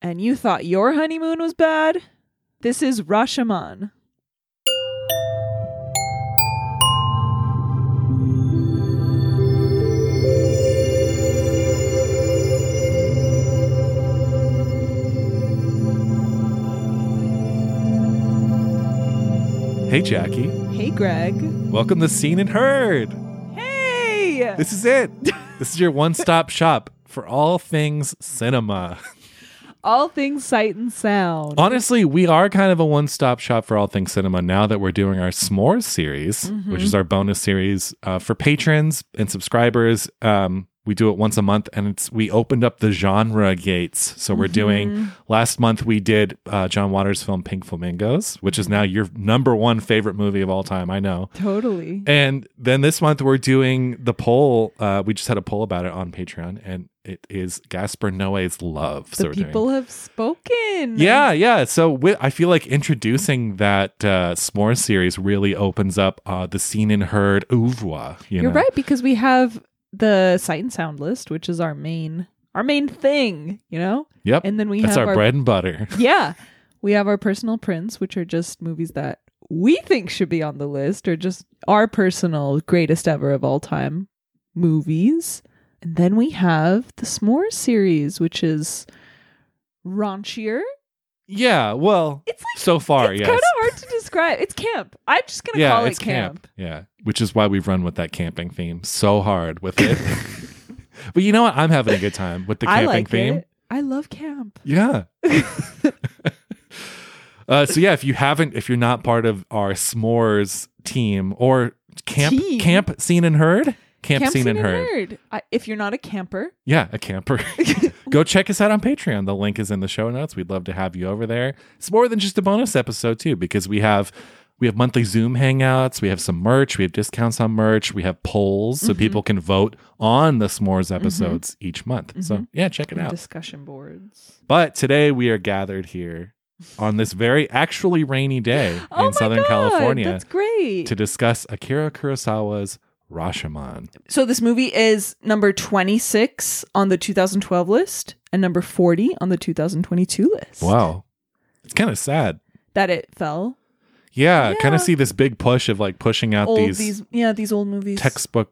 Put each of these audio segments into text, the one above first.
and you thought your honeymoon was bad, this is Rashomon. Hey, Jackie. Hey, Greg. Welcome to Scene and Heard. Hey! This is it. this is your one stop shop for all things cinema. All things sight and sound. Honestly, we are kind of a one stop shop for all things cinema now that we're doing our S'mores series, which is our bonus series uh, for patrons and subscribers. Um, we do it once a month, and it's we opened up the genre gates. So we're doing last month we did uh, John Waters' film Pink Flamingos, which is now your number one favorite movie of all time. I know. Totally. And then this month we're doing the poll. Uh, we just had a poll about it on Patreon, and it is Gaspar Noé's Love. The doing- people have spoken. yeah, yeah. So I feel like introducing that uh, S'more series really opens up uh, the scene and heard oeuvre. You You're know? right because we have the sight and sound list, which is our main our main thing, you know? Yep. And then we That's have our, our bread and butter. Yeah. We have our personal prints, which are just movies that we think should be on the list or just our personal greatest ever of all time movies. And then we have the S'mores series, which is raunchier. Yeah. Well, It's like so far, yeah. it's yes. kind of hard to describe. It's camp. I'm just gonna yeah, call it's it camp. Yeah, which is why we've run with that camping theme so hard with it. but you know what? I'm having a good time with the camping like theme. it. I love camp. Yeah. uh, so yeah, if you haven't, if you're not part of our s'mores team or camp, Team? camp scene and heard, camp, scene, and heard. heard. I, if you're not a camper, Yeah, a camper. Go check us out on Patreon. The link is in the show notes. We'd love to have you over there. It's more than just a bonus episode too, because we have we have monthly Zoom hangouts. We have some merch. We have discounts on merch. We have polls so mm-hmm. people can vote on the s'mores mm-hmm. episodes each month. So mm-hmm. yeah, check it out. discussion boards. But today we are gathered here on this very actually rainy day oh in Southern God, California That's great. to discuss Akira Kurosawa's Rashomon. So this movie is number 26 on the 2012 list and number 40 on the 2022 list. Wow. It's kind of sad. That it fell. Yeah, kind of see this big push of like pushing out Old these, these, yeah, these old movies. textbook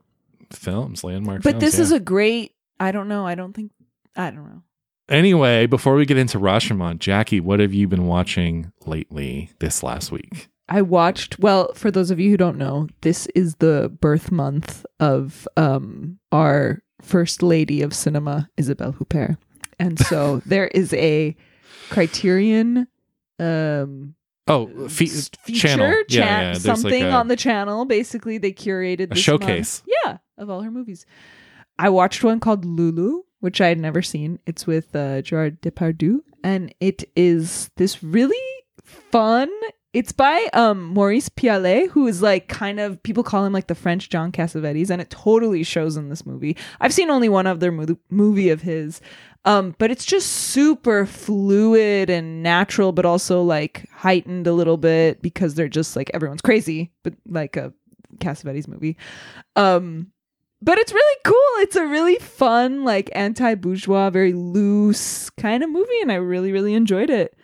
films, landmark but films. this yeah. is a great I don't know. I don't think I don't know. Anyway, before we get into Rashomon, Jackie, what have you been watching lately this last week? I watched well, for those of you who don't know, this is the birth month of um our first lady of cinema, Isabelle Huppert. And so there is a criterion um Oh, fe- s- channel. feature, yeah, yeah. There's like something a- on the channel. Basically, they curated A showcase. month- yeah, of all her movies. I watched one called Lulu, which I had never seen. It's with uh, Gerard Depardieu, and it is this really fun. It's by um, Maurice Pialat, who is like kind of people call him like the French John Cassavetes, and it totally shows in this movie. I've seen only one other mo- movie of his, um, but it's just super fluid and natural, but also like heightened a little bit because they're just like everyone's crazy, but like a Cassavetes movie. Um, but it's really cool. It's a really fun, like anti-bourgeois, very loose kind of movie, and I really, really enjoyed it.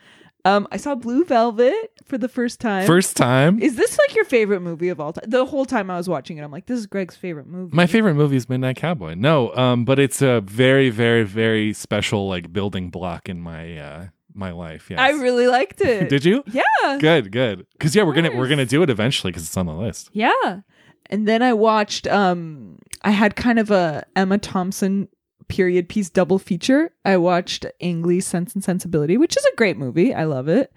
Um, I saw Blue Velvet for the first time. First time. Is this like your favorite movie of all time? The whole time I was watching it, I'm like, this is Greg's favorite movie. My favorite movie is Midnight Cowboy. No, um, but it's a very, very, very special like building block in my uh my life. Yes. I really liked it. Did you? Yeah. Good, good. Because yeah, we're gonna we're gonna do it eventually because it's on the list. Yeah. And then I watched um I had kind of a Emma Thompson period piece double feature. I watched Ang Sense and Sensibility, which is a great movie. I love it.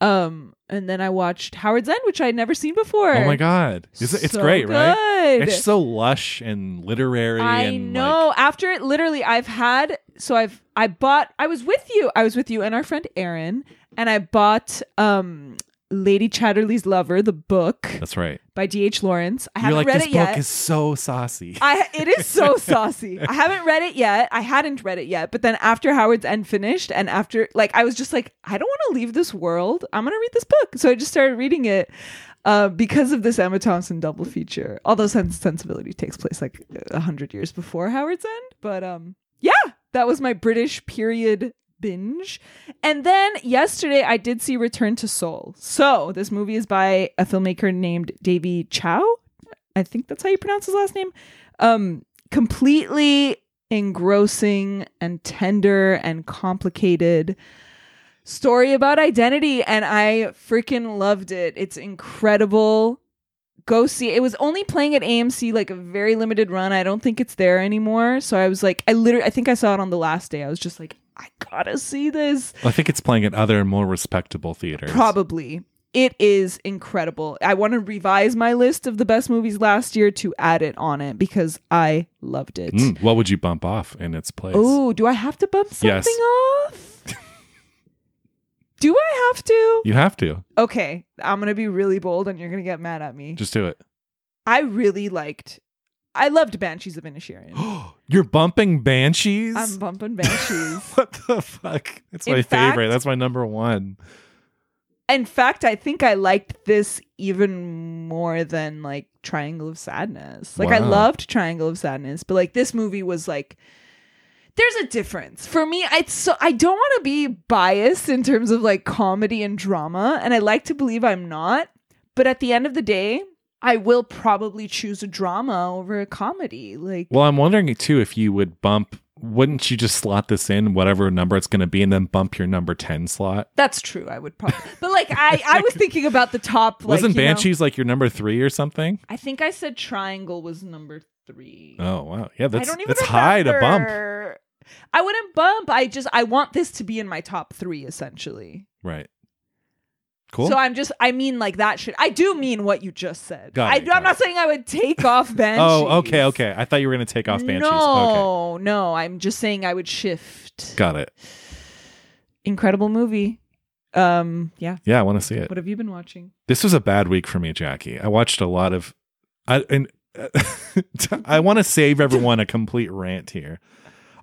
Um and then I watched Howard's End, which I'd never seen before. Oh my god, it's, it's So great, right? It's so lush and literary. I and know. Like, After it, literally, I've had. So I've I bought. I was with you. I was with you and our friend Aaron, and I bought um Lady Chatterley's Lover, the book that's right. by D. H. Lawrence. I You're haven't like read this it book yet. is so saucy. I it is so saucy. I haven't read it yet. I hadn't read it yet. But then after Howard's End finished, and after like I was just like, I don't want to leave this world. I'm gonna read this book. So I just started reading it. Uh, because of this Emma Thompson double feature, although Sense Sensibility takes place like a hundred years before Howard's End, but um, yeah, that was my British period binge. And then yesterday I did see Return to Seoul. So this movie is by a filmmaker named Davy Chou. I think that's how you pronounce his last name. Um, completely engrossing and tender and complicated story about identity and I freaking loved it. It's incredible. Go see it. it was only playing at AMC like a very limited run. I don't think it's there anymore. So I was like I literally I think I saw it on the last day. I was just like I got to see this. I think it's playing at other more respectable theaters. Probably. It is incredible. I want to revise my list of the best movies last year to add it on it because I loved it. Mm, what would you bump off in its place? Oh, do I have to bump something Yes. off? do I have to? You have to. Okay, I'm going to be really bold and you're going to get mad at me. Just do it. I really liked I loved Banshees of Inisherin. You're bumping Banshees? I'm bumping Banshees. what the fuck? That's In my fact- favorite. That's my number one. In fact, I think I liked this even more than like Triangle of Sadness. Like I loved Triangle of Sadness, but like this movie was like there's a difference. For me, I so I don't want to be biased in terms of like comedy and drama, and I like to believe I'm not, but at the end of the day, I will probably choose a drama over a comedy. Like Well, I'm wondering too if you would bump. Wouldn't you just slot this in whatever number it's going to be, and then bump your number ten slot? that's true. I would probably, but like I I was thinking about the top. Like, Wasn't you know- Banshees like your number three or something? I think I said Triangle was number three. Oh wow, yeah, that's I don't even that's high to bump. I wouldn't bump. I just I want this to be in my top three essentially. Right. Cool. So I'm just I mean like that should I do mean what you just said. Got I, it, got I'm not it. saying I would take off Banshees. oh, okay, okay. I thought you were going to take off Banshees. Okay, No, no. I'm just saying I would shift. got it. Incredible movie. Um, yeah. Yeah, I want to see it. What have you been watching? This was a bad week for me, Jackie. I watched a lot of, I and I want to save everyone a complete rant here.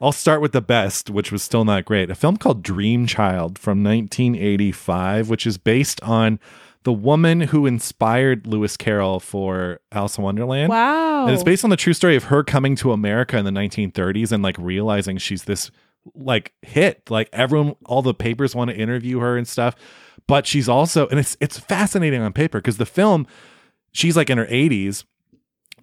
I'll start with the best, which was still not great. A film called Dream Child from 1985, which is based on the woman who inspired Lewis Carroll for Alice in Wonderland. Wow. And it's based on the true story of her coming to America in the 1930s and like realizing she's this like hit. Like everyone, all the papers want to interview her and stuff. But she's also, and it's it's fascinating on paper because the film, she's like in her 80s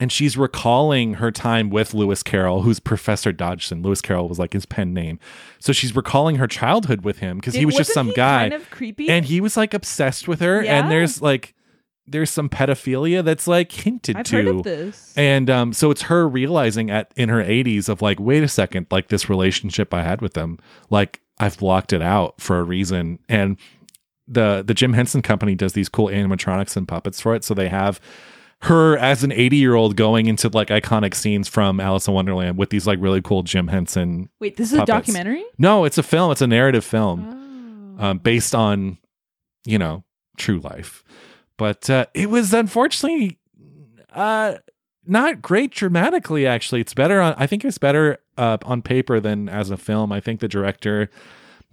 and she's recalling her time with Lewis Carroll, who's Professor Dodgson. Lewis Carroll was like his pen name. So she's recalling her childhood with him because he was just some guy Kind of creepy. and he was like obsessed with her Yeah. and there's like there's some pedophilia that's like hinted I've to heard of this. and um, so it's her realizing at in her 80s of like, wait a second, like this relationship I had with them, like I've blocked it out for a reason. And the the Jim Henson company does these cool animatronics and puppets for it. So they have her as an 80 year old going into like iconic scenes from Alice in Wonderland with these like really cool Jim Henson. Wait, this is a documentary? No, it's a film. It's a narrative film Oh. um, based on, you know, true life. But uh, it was unfortunately uh, not great dramatically. Actually, it's better on. I think it's better uh, on paper than as a film. I think the director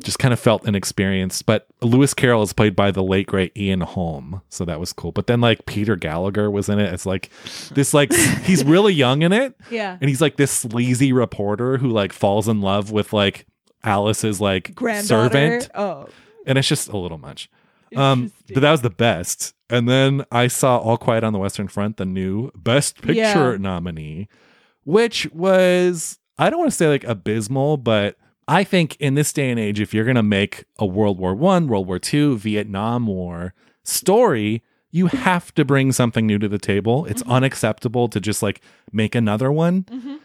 just kind of felt inexperienced. But Lewis Carroll is played by the late great Ian Holm, so that was cool. But then like Peter Gallagher was in it. It's like this like he's really young in it, yeah. and he's like this sleazy reporter who like falls in love with like Alice's like servant Oh. and it's just a little much. Um, but that was the best. And then I saw All Quiet on the Western Front, the new Best Picture Yeah. nominee, which was I don't want to say like abysmal, but I think in this day and age, if you're gonna make a World War One, World War Two, Vietnam War story, you have to bring something new to the table. It's unacceptable to just like make another one. Mhm.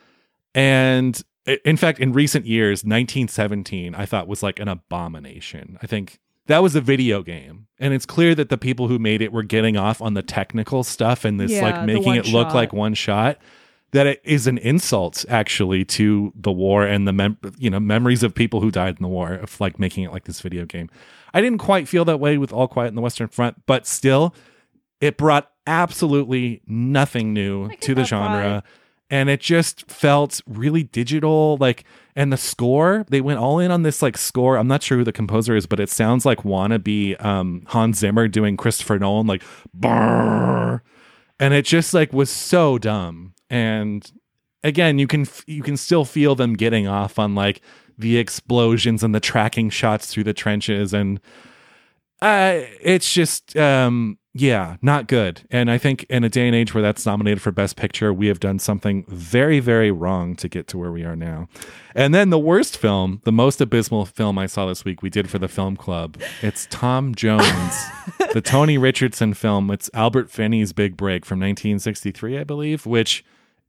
And in fact, in recent years, 1917, I thought was like an abomination. I think that was a video game. And it's clear that the people who made it were getting off on the technical stuff and this Yeah, like making it look like one shot. That it is an insult actually to the war and the mem- you know memories of people who died in the war of like making it like this video game. I didn't quite feel that way with All Quiet in the Western Front, but still, it brought absolutely nothing new to the genre and it just felt really digital like and the score they went all in on this like score i'm not sure who the composer is but it sounds like wannabe um hans zimmer doing christopher nolan like brrr. and it just like was so dumb and again you can you can still feel them getting off on like the explosions and the tracking shots through the trenches and uh it's just um yeah, not good. And I think in a day and age where that's nominated for Best Picture, we have done something very, very wrong to get to where we are now. And then the worst film, the most abysmal film I saw this week, we did for the film club. It's Tom Jones, the Tony Richardson film. It's Albert Finney's big break from 1963, I believe, which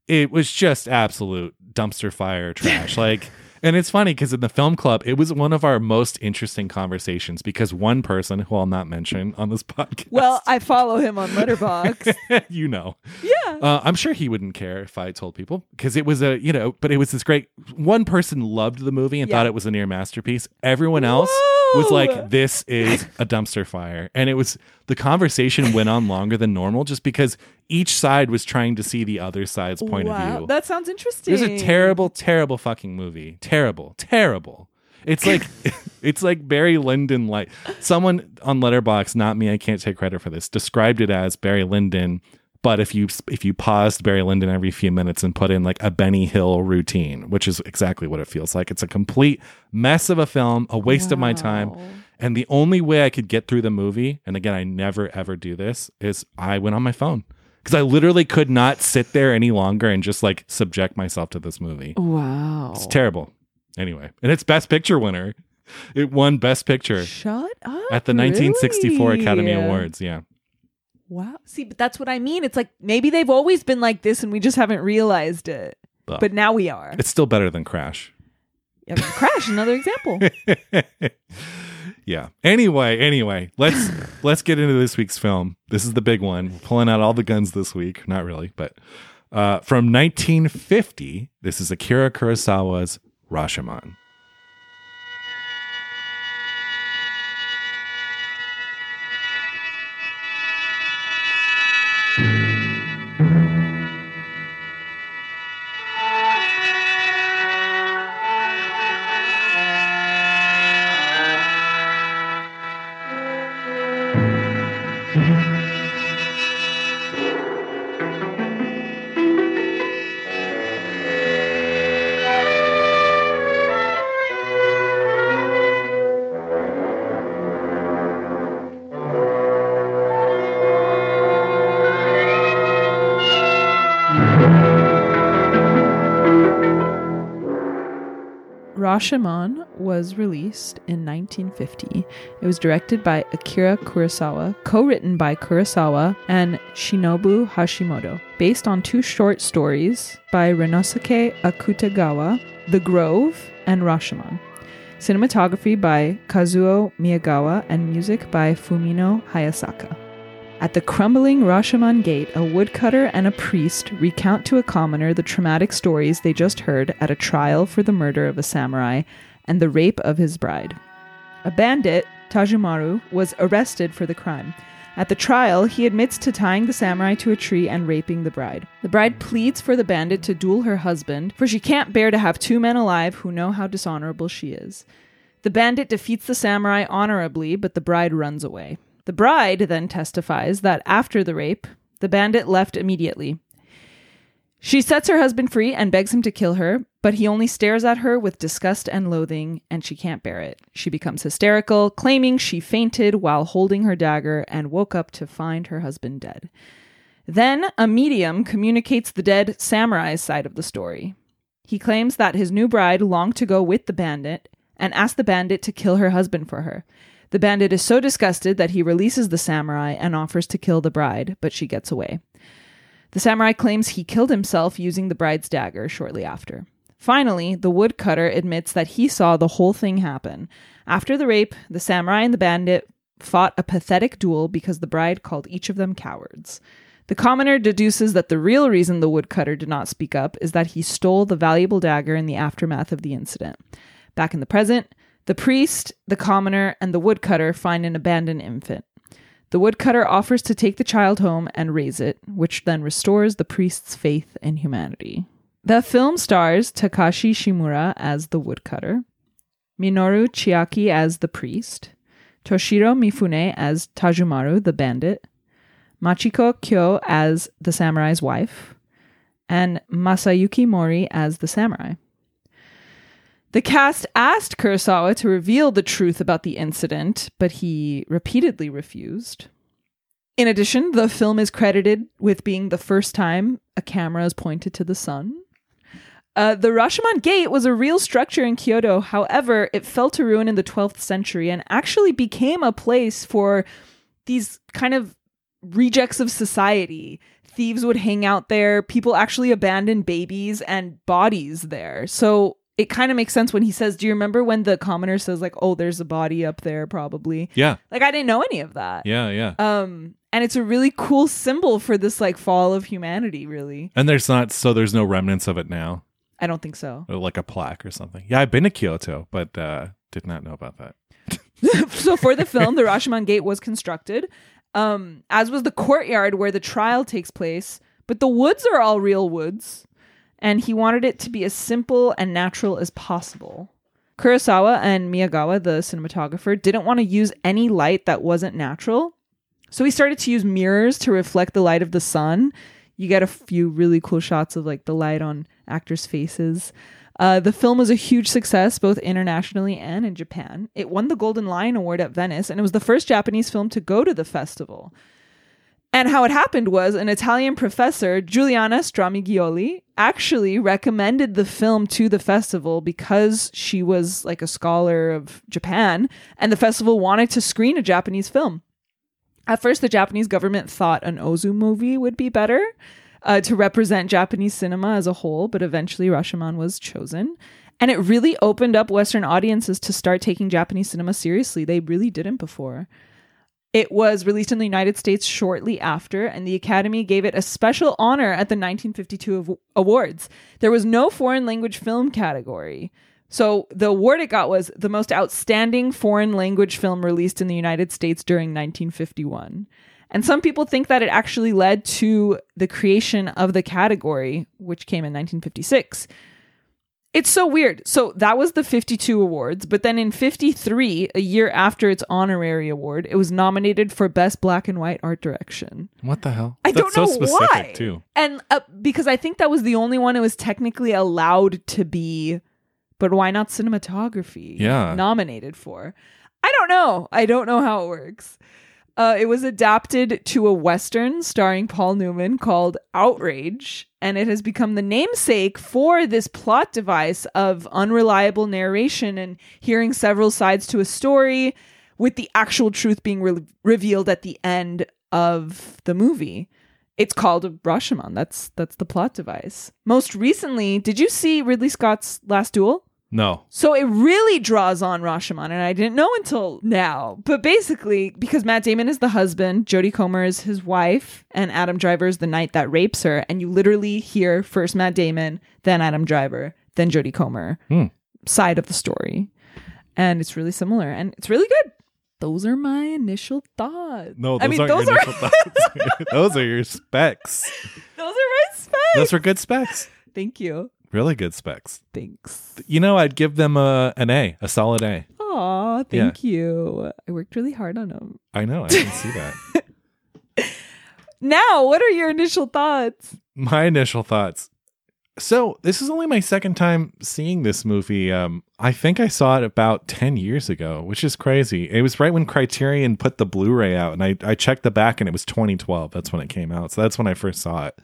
it was just absolute dumpster fire trash. like, and it's funny because in the film club, it was one of our most interesting conversations because one person, who I'll not mention on this podcast, Well, I follow him on Letterboxd. you know, yeah. uh, I'm sure he wouldn't care if I told people because it was a, you know, but it was this great. One person loved the movie and Yeah. thought it was a near masterpiece. Everyone else was like, "This is a dumpster fire," and it was the conversation went on longer than normal just because each side was trying to see the other side's point wow. of view. That sounds interesting. It was a terrible, terrible fucking movie. Terrible, terrible. It's like it's like Barry Lyndon like someone on Letterboxd, not me, I can't take credit for this, described it as Barry Lyndon, but if you if you paused Barry Lyndon every few minutes and put in like a Benny Hill routine, which is exactly what it feels like. It's a complete mess of a film, a waste of my time. And the only way I could get through the movie, and again, I never ever do this, is I went on my phone. Because I literally could not sit there any longer and just like subject myself to this movie. Wow. It's terrible. Anyway, and it's Best Picture winner. It won Best Picture Shut up. at the 1964 Academy Awards. Yeah. Wow. See, but that's what I mean. It's like maybe they've always been like this and we just haven't realized it. Well, But now we are. it's still better than Crash. Yeah, Crash, another example. yeah. Anyway, anyway, let's let's get into this week's film. This is the big one. We're pulling out all the guns this week. Not really, but uh, from 1950, this is Akira Kurosawa's Rashomon. Rashomon was released in 1950. It was directed by Akira Kurosawa, co written by Kurosawa and Shinobu Hashimoto, based on two short stories by Ryunosuke Akutagawa, The Grove and Rashomon. Cinematography by Kazuo Miyagawa and music by Fumio Hayasaka. At the crumbling Rashomon gate, a woodcutter and a priest recount to a commoner the traumatic stories they just heard at a trial for the murder of a samurai and the rape of his bride. A bandit, Tajomaru, was arrested for the crime. At the trial, he admits to tying the samurai to a tree and raping the bride. The bride pleads for the bandit to duel her husband, for she can't bear to have two men alive who know how dishonorable she is. The bandit defeats the samurai honorably, but the bride runs away. The bride then testifies that after the rape, the bandit left immediately. She sets her husband free and begs him to kill her, but he only stares at her with disgust and loathing, and she can't bear it. She becomes hysterical, claiming she fainted while holding her dagger and woke up to find her husband dead. Then a medium communicates the dead samurai's side of the story. He claims that his new bride longed to go with the bandit and asked the bandit to kill her husband for her. The bandit is so disgusted that he releases the samurai and offers to kill the bride, but she gets away. The samurai claims he killed himself using the bride's dagger shortly after. Finally, the woodcutter admits that he saw the whole thing happen. After the rape, the samurai and the bandit fought a pathetic duel because the bride called each of them cowards. The commoner deduces that the real reason the woodcutter did not speak up is that he stole the valuable dagger in the aftermath of the incident. Back in the present, the priest, the commoner, and the woodcutter find an abandoned infant. The woodcutter offers to take the child home and raise it, which then restores the priest's faith in humanity. The film stars Takashi Shimura as the woodcutter, Minoru Chiaki as the priest, Toshiro Mifune as Tajomaru, the bandit, Machiko Kyo as the samurai's wife, and Masayuki Mori as the samurai. The cast asked Kurosawa to reveal the truth about the incident, but he repeatedly refused. In addition, the film is credited with being the first time a camera is pointed to the sun. Uh, the Rashomon Gate was a real structure in Kyoto. However, it fell to ruin in the 12th century and actually became a place for these kind of rejects of society. Thieves would hang out there. People actually abandoned babies and bodies there. So it kind of makes sense when he says, Do you remember when the commoner says, like, oh, there's a body up there, probably? Yeah. Like, I didn't know any of that. Yeah. Yeah. Um, and it's a really cool symbol for this like fall of humanity, really. And there's not, so there's no remnants of it now, I don't think so. or like a plaque or something. Yeah, I've been to Kyoto, but uh, did not know about that. so for the film, the Rashomon Gate was constructed, um, as was the courtyard where the trial takes place. But the woods are all real woods, and he wanted it to be as simple and natural as possible. Kurosawa and Miyagawa, the cinematographer, didn't want to use any light that wasn't natural. So he started to use mirrors to reflect the light of the sun. You get a few really cool shots of like the light on actors' faces. Uh, the film was a huge success both internationally and in Japan. It won the Golden Lion Award at Venice, and it was the first Japanese film to go to the festival. And how it happened was an Italian professor, Giuliana Stramigioli, actually recommended the film to the festival because she was like a scholar of Japan, and the festival wanted to screen a Japanese film. At first, the Japanese government thought an Ozu movie would be better uh, to represent Japanese cinema as a whole, but eventually Rashomon was chosen. And it really opened up Western audiences to start taking Japanese cinema seriously. They really didn't before. It was released in the United States shortly after, and the Academy gave it a special honor at the 1952 awards. There was no foreign language film category. So the award it got was the most outstanding foreign language film released in the United States during 1951. And some people think that it actually led to the creation of the category, which came in 1956. It's so weird. So that was the 52 awards, but then in 53, a year after its honorary award, it was nominated for Best Black and White Art Direction. What the hell? I That's don't know so specific why. too. And uh, because I think that was the only one it was technically allowed to be, but why not cinematography? Yeah. Nominated for. I don't know. I don't know how it works. Uh, it was adapted to a Western starring Paul Newman called Outrage, and it has become the namesake for this plot device of unreliable narration and hearing several sides to a story, with the actual truth being re- revealed at the end of the movie. It's called Rashomon. That's that's the plot device. Most recently, did you see Ridley Scott's Last Duel? No. So it really draws on Rashomon, and I didn't know until now. But basically, because Matt Damon is the husband, Jodie Comer is his wife, and Adam Driver is the knight that rapes her, and you literally hear first Matt Damon, then Adam Driver, then Jodie Comer Hmm. side of the story, and it's really similar, and it's really good. Those are my initial thoughts. No, those I mean, aren't those your are those are your specs. those are my specs. Those were good specs. Thank you. Really good specs. Thanks. You know, I'd give them a an A, a solid A. Aw, thank you. I worked really hard on them. I know, I can see that. Now, what are your initial thoughts? my initial thoughts. So, this is only my second time seeing this movie. Um, I think I saw it about 10 years ago, which is crazy. It was right when Criterion put the Blu ray out, and I, I checked the back and it was 2012. That's when it came out. So, that's when I first saw it.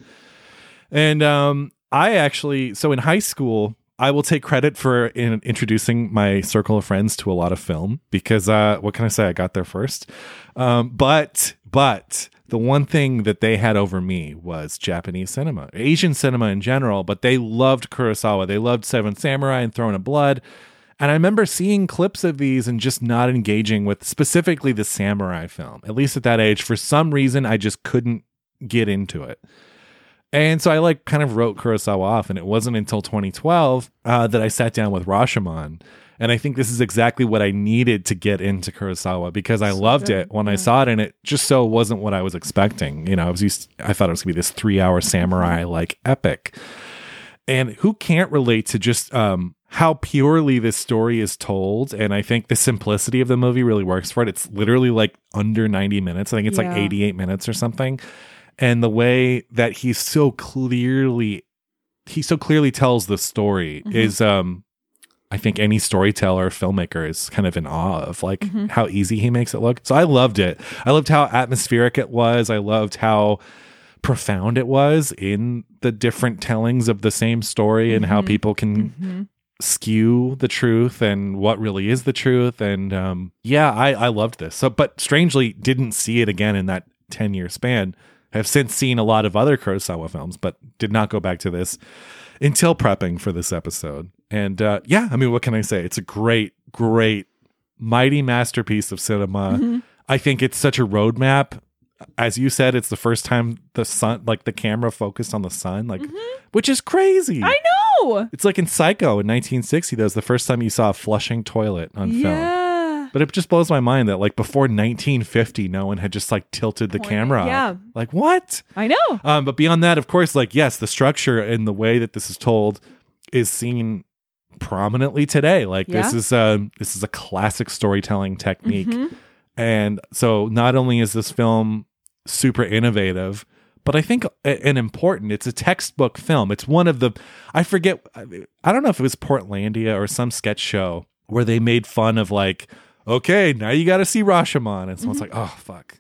And um, I actually, so in high school, I will take credit for in introducing my circle of friends to a lot of film because uh, what can I say? I got there first. Um, but but the one thing that they had over me was Japanese cinema, Asian cinema in general. But they loved Kurosawa. They loved Seven Samurai and Throne of Blood. And I remember seeing clips of these and just not engaging with specifically the samurai film. At least at that age, for some reason, I just couldn't get into it. And so I like kind of wrote Kurosawa off, and it wasn't until 2012 uh, that I sat down with Rashomon. And I think this is exactly what I needed to get into Kurosawa because I loved good. it when I saw it, and it just so wasn't what I was expecting. You know, I was used, I thought it was gonna be this three hour samurai like epic. And who can't relate to just um, how purely this story is told? And I think the simplicity of the movie really works for it. It's literally like under 90 minutes. I think it's like 88 minutes or something. And the way that he so clearly he so clearly tells the story Mhm. is um I think any storyteller or filmmaker is kind of in awe of like Mm-hmm. how easy he makes it look. So I loved it. I loved how atmospheric it was. I loved how profound it was in the different tellings of the same story and Mm-hmm. how people can skew the truth and what really is the truth. And um, yeah, I, I loved this. So, but strangely, didn't see it again in that 10 year span. I have since seen a lot of other Kurosawa films, but did not go back to this until prepping for this episode. And uh, yeah, I mean, what can I say? It's a great, great, mighty masterpiece of cinema. I think it's such a roadmap. As you said, it's the first time the sun, like the camera focused on the sun, like, which is crazy. I know. It's like in Psycho in 1960. That was the first time you saw a flushing toilet on film. Yeah. But it just blows my mind that like before 1950, no one had just like tilted the camera. up. yeah. Like what? I know. Um, but beyond that, of course, like yes, the structure and the way that this is told is seen prominently today. Like this is um this is a classic storytelling technique. Mhm. And so not only is this film super innovative, but I think a- and important. It's a textbook film. It's one of the I forget I don't know if it was Portlandia or some sketch show where they made fun of like, okay, now you got to see Rashomon, and someone's like, oh fuck,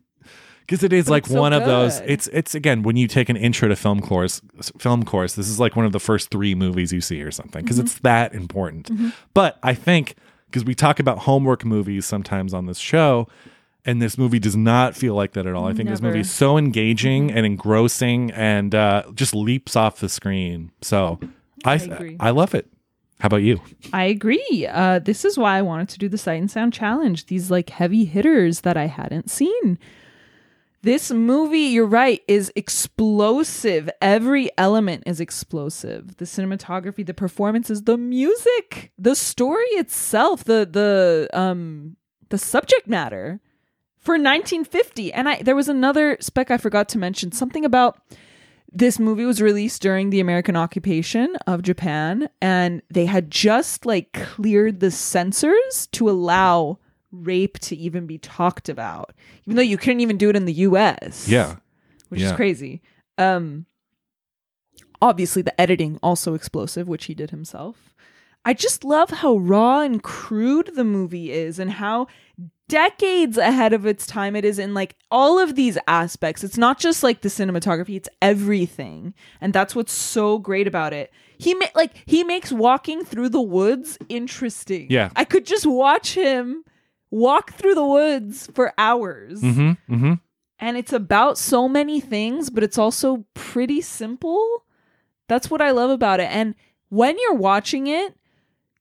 because it is But like it's so one of those. It's it's again when you take an intro to film course film course, this is like one of the first three movies you see or something because Mm-hmm. it's that important. But I think because we talk about homework movies sometimes on this show. And this movie does not feel like that at all. I think this movie is so engaging and engrossing and uh, just leaps off the screen. So I, I agree. I love it. How about you? I agree. Uh, this is why I wanted to do the Sight and Sound Challenge. These like heavy hitters that I hadn't seen. This movie, you're right, is explosive. Every element is explosive. The cinematography, the performances, the music, the story itself, the the um the subject matter for 1950. And I there was another spec I forgot to mention, something about this movie was released during the American occupation of Japan, and they had just like cleared the censors to allow rape to even be talked about, even though you couldn't even do it in the US. Yeah. Which Yeah. is crazy. Um obviously the editing also explosive, which he did himself. I just love how raw and crude the movie is and how decades ahead of its time it is in like all of these aspects. It's not just like the cinematography, it's everything. And that's what's so great about it. He ma- like he makes walking through the woods interesting. Yeah. I could just watch him walk through the woods for hours. Mm-hmm. Mm-hmm. And it's about so many things, but it's also pretty simple. That's what I love about it. And when you're watching it,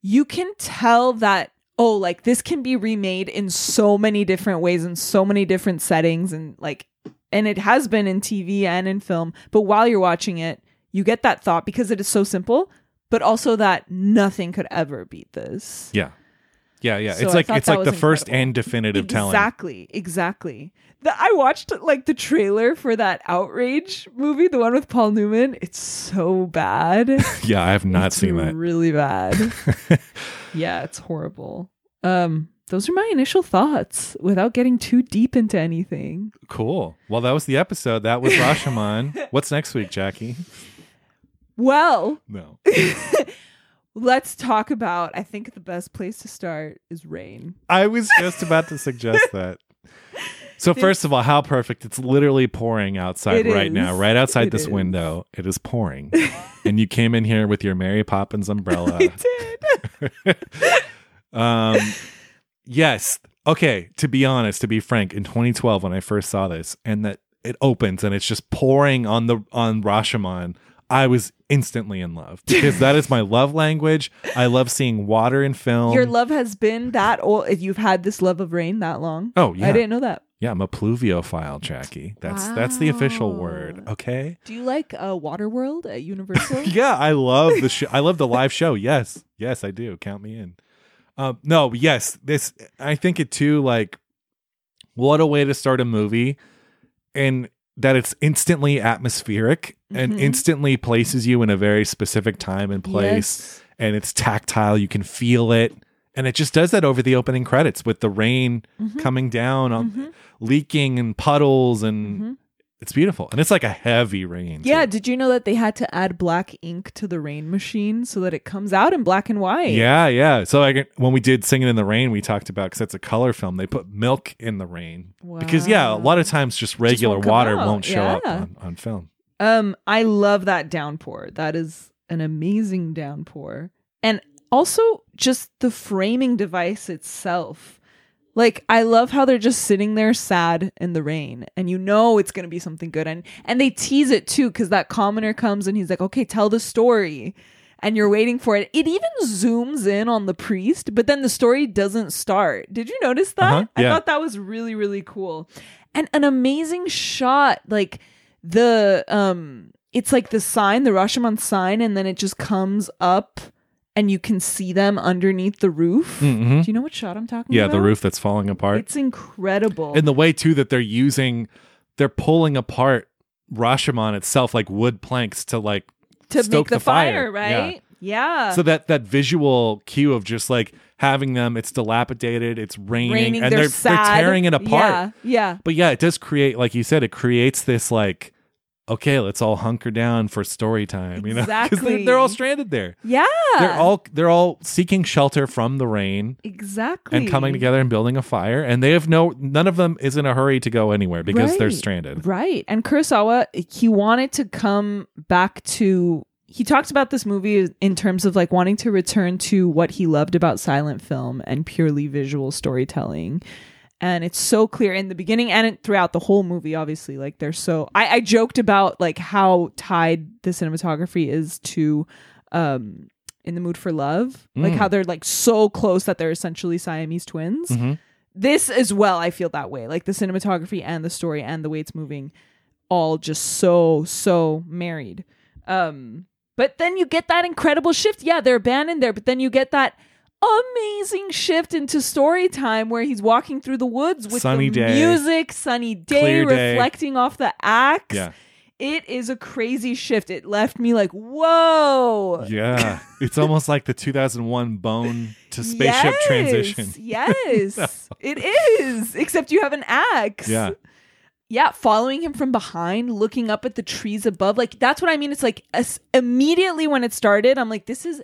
you can tell that oh like this can be remade in so many different ways in so many different settings and like and it has been in TV and in film but while you're watching it you get that thought because it is so simple but also that nothing could ever beat this Yeah. Yeah, yeah. So it's I like it's like the first incredible. and definitive telling. exactly exactly i watched like the trailer for that outrage movie the one with paul newman it's so bad Yeah, I have not it's seen that. really bad yeah it's horrible um those are my initial thoughts without getting too deep into anything Cool. Well, that was the episode. That was Rashomon. What's next week, Jackie? well No. Let's talk about i think the best place to start is rain I was just about to suggest that. So first of all, how perfect. It's literally pouring outside right is. now. Right outside It this is. window. It is pouring. and you came in here with your Mary Poppins umbrella. i did Um, yes. Okay. To be honest, to be frank, in 2012 when I first saw this, and that it opens and it's just pouring on the on Rashomon, I was instantly in love because that is my love language. I love seeing water in film. your love has been that old if you've had this love of rain that long oh yeah, i didn't know that yeah. I'm a pluviophile, Jackie. That's that's the official word. Okay. Do you like uh, Waterworld at Universal? Yeah, I love the show. I love the live show. Yes, yes, I do. Count me in. Um, no, yes, this. I think it too. Like, what a way to start a movie, and that it's instantly atmospheric and Mhm. instantly places you in a very specific time and place, and it's tactile. You can feel it, and it just does that over the opening credits with the rain Mhm. coming down on Mhm. leaking and puddles and Mhm. It's beautiful, and it's like a heavy rain. too. Yeah, did you know that they had to add black ink to the rain machine so that it comes out in black and white? Yeah, yeah. So like when we did Singing in the Rain, we talked about because it's a color film. They put milk in the rain because yeah, a lot of times just regular won't water won't show up on, on film. Um, I love that downpour. That is an amazing downpour. And also just the framing device itself. Like I love how they're just sitting there sad in the rain and you know it's going to be something good and and they tease it too cuz that commoner comes and he's like, "Okay, tell the story." And you're waiting for it. It even zooms in on the priest, but then the story doesn't start. Did you notice that? Uh-huh, I thought that was really really cool. And an amazing shot like the um it's like the sign the rashomon sign and then it just comes up and you can see them underneath the roof Mhm. do you know what shot i'm talking Yeah, about Yeah, the roof that's falling apart, it's incredible and the way too that they're using, they're pulling apart Rashomon itself like wood planks to like to stoke make the, the fire. fire, right yeah, so that that visual cue of just like having them, it's dilapidated, it's raining, raining and they're, they're sad. tearing it apart. yeah yeah But yeah, it does create, like you said, it creates this like, okay, let's all hunker down for story time, you know, because they're, Exactly. they're all stranded there. yeah They're all they're all seeking shelter from the rain exactly and coming together and building a fire, and they have no none of them is in a hurry to go anywhere because they're stranded. Right. And Kurosawa, he wanted to come back to he talked about this movie in terms of like wanting to return to what he loved about silent film and purely visual storytelling. And it's so clear in the beginning and throughout the whole movie, obviously. Like they're so I, I joked about like how tied the cinematography is to um in the mood for love. Like Mm. how they're like so close that they're essentially Siamese twins Mhm. this as well i feel that way like the cinematography and the story and the way it's moving all just so so married um but then you get that incredible shift yeah they're abandoned there but then you get that amazing shift into story time where he's walking through the woods with Sunny the day. music sunny day Clear day. reflecting off the axe Yeah, it is a crazy shift it left me like whoa yeah. it's almost like the 2001 Bone to spaceship Yes, transition. Yes, it is. Except you have an axe. Yeah. Yeah, following him from behind, looking up at the trees above. Like, that's what I mean. It's like as, immediately when it started, I'm like, this is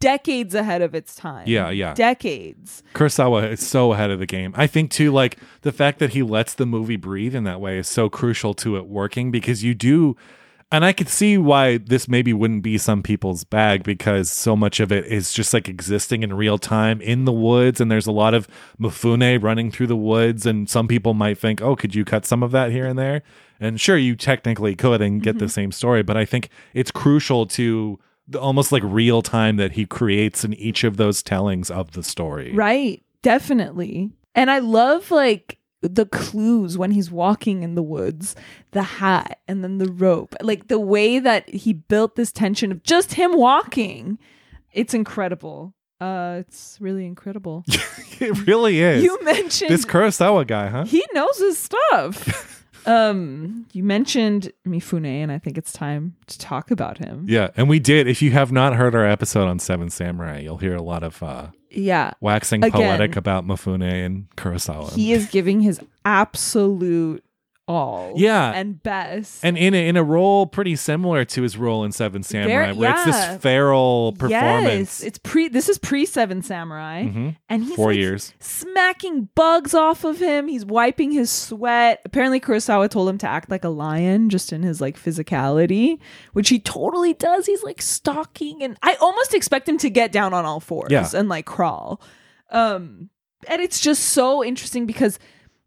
decades ahead of its time. Yeah, yeah. Decades. Kurosawa is so ahead of the game. I think too, like the fact that he lets the movie breathe in that way is so crucial to it working because you do, and I could see why this maybe wouldn't be some people's bag because so much of it is just like existing in real time in the woods, and there's a lot of Mifune running through the woods, and some people might think, oh, could you cut some of that here and there? And sure, you technically could and get the mm-hmm. same story, but I think it's crucial to almost like real time that he creates in each of those tellings of the story. Right. Definitely. And I love like the clues when he's walking in the woods, the hat and then the rope. Like the way that he built this tension of just him walking. It's incredible. Uh it's really incredible. It really is. you mentioned this Kurosawa guy, huh? he knows his stuff. um you mentioned Mifune and I think it's time to talk about him. Yeah, and we did. If you have not heard our episode on Seven Samurai, you'll hear a lot of uh, Yeah. waxing Again. poetic about Mifune and Kurosawa. He is giving his absolute all. Yeah. And best. and in a, in a role pretty similar to his role in Seven Samurai, where it's this feral performance. Yes, it's pre. This is pre Seven Samurai, Mhm. and he's Four like, years. smacking bugs off of him. He's wiping his sweat. Apparently, Kurosawa told him to act like a lion, just in his like physicality, which he totally does. He's like stalking, and I almost expect him to get down on all fours Yeah. and like crawl. Um, and it's just so interesting because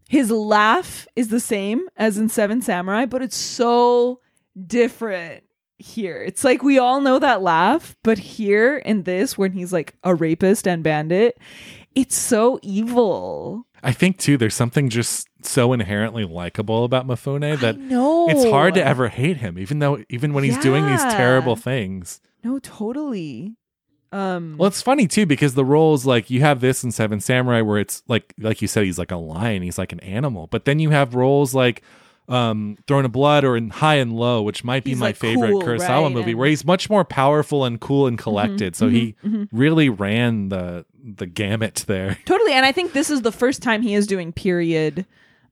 his laugh is the same as in Seven Samurai, but it's so different here. It's like we all know that laugh, but here in this, when he's like a rapist and bandit, it's so evil. I think too, there's something just so inherently likable about Mifune that it's hard to ever hate him, even though even when he's doing these terrible things. No, totally. Um, Well, it's funny too because the roles like you have this in Seven Samurai where it's like like you said he's like a lion, he's like an animal, but then you have roles like um Throne of Blood or in High and Low, which might be my like, favorite cool, Kurosawa right? movie, And- where he's much more powerful and cool and collected. so he mhm. really ran the the gamut there. totally. And I think this is the first time he is doing period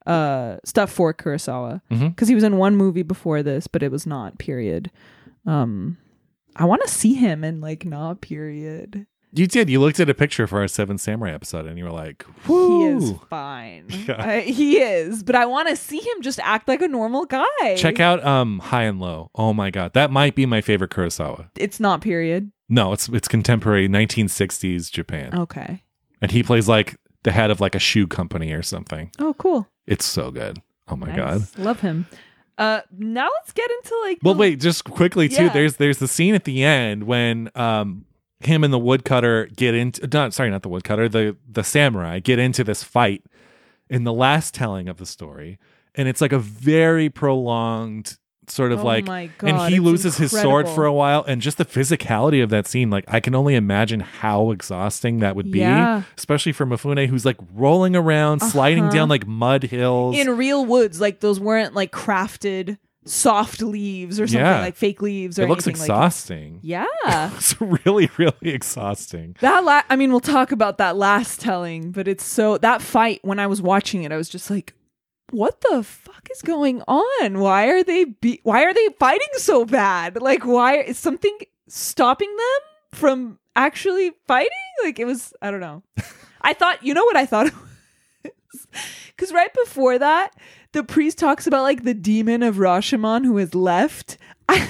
uh stuff for Kurosawa because he was in one movie before this, but it was not period. Um, I want to see him in like not period. You did. You looked at a picture for our Seven Samurai episode, and you were like, He is fine. Yeah. I- he is, but I want to see him just act like a normal guy. Check out um High and Low. Oh my god, that might be my favorite Kurosawa. It's not period. No, it's it's contemporary 1960s Japan, Okay. and he plays like the head of like a shoe company or something. Oh, cool. It's so good. Oh my god. Love him. Uh, now let's get into like. Well, the- wait, just quickly too. Yeah. There's there's the scene at the end when um him and the woodcutter get into not sorry not the woodcutter the the samurai get into this fight in the last telling of the story, and it's like a very prolonged sort of Oh like my and he loses his sword for a while and just the physicality of that scene like i can only imagine how exhausting that would be Yeah. especially for Mifune who's like rolling around sliding Uh-huh. down like mud hills in real woods, like those weren't like crafted soft leaves or something Yeah. like fake leaves or it looks anything like exhausting Yeah. it's really really exhausting That la- I mean, we'll talk about that last telling, but it's so that fight when I was watching it, I was just like, "What the fuck is going on? Why are they be- Why are they fighting so bad? Like, why is something stopping them from actually fighting? Like, it was I don't know. I thought, you know what I thought? Because right before that, the priest talks about like the demon of Rashomon who has left. I,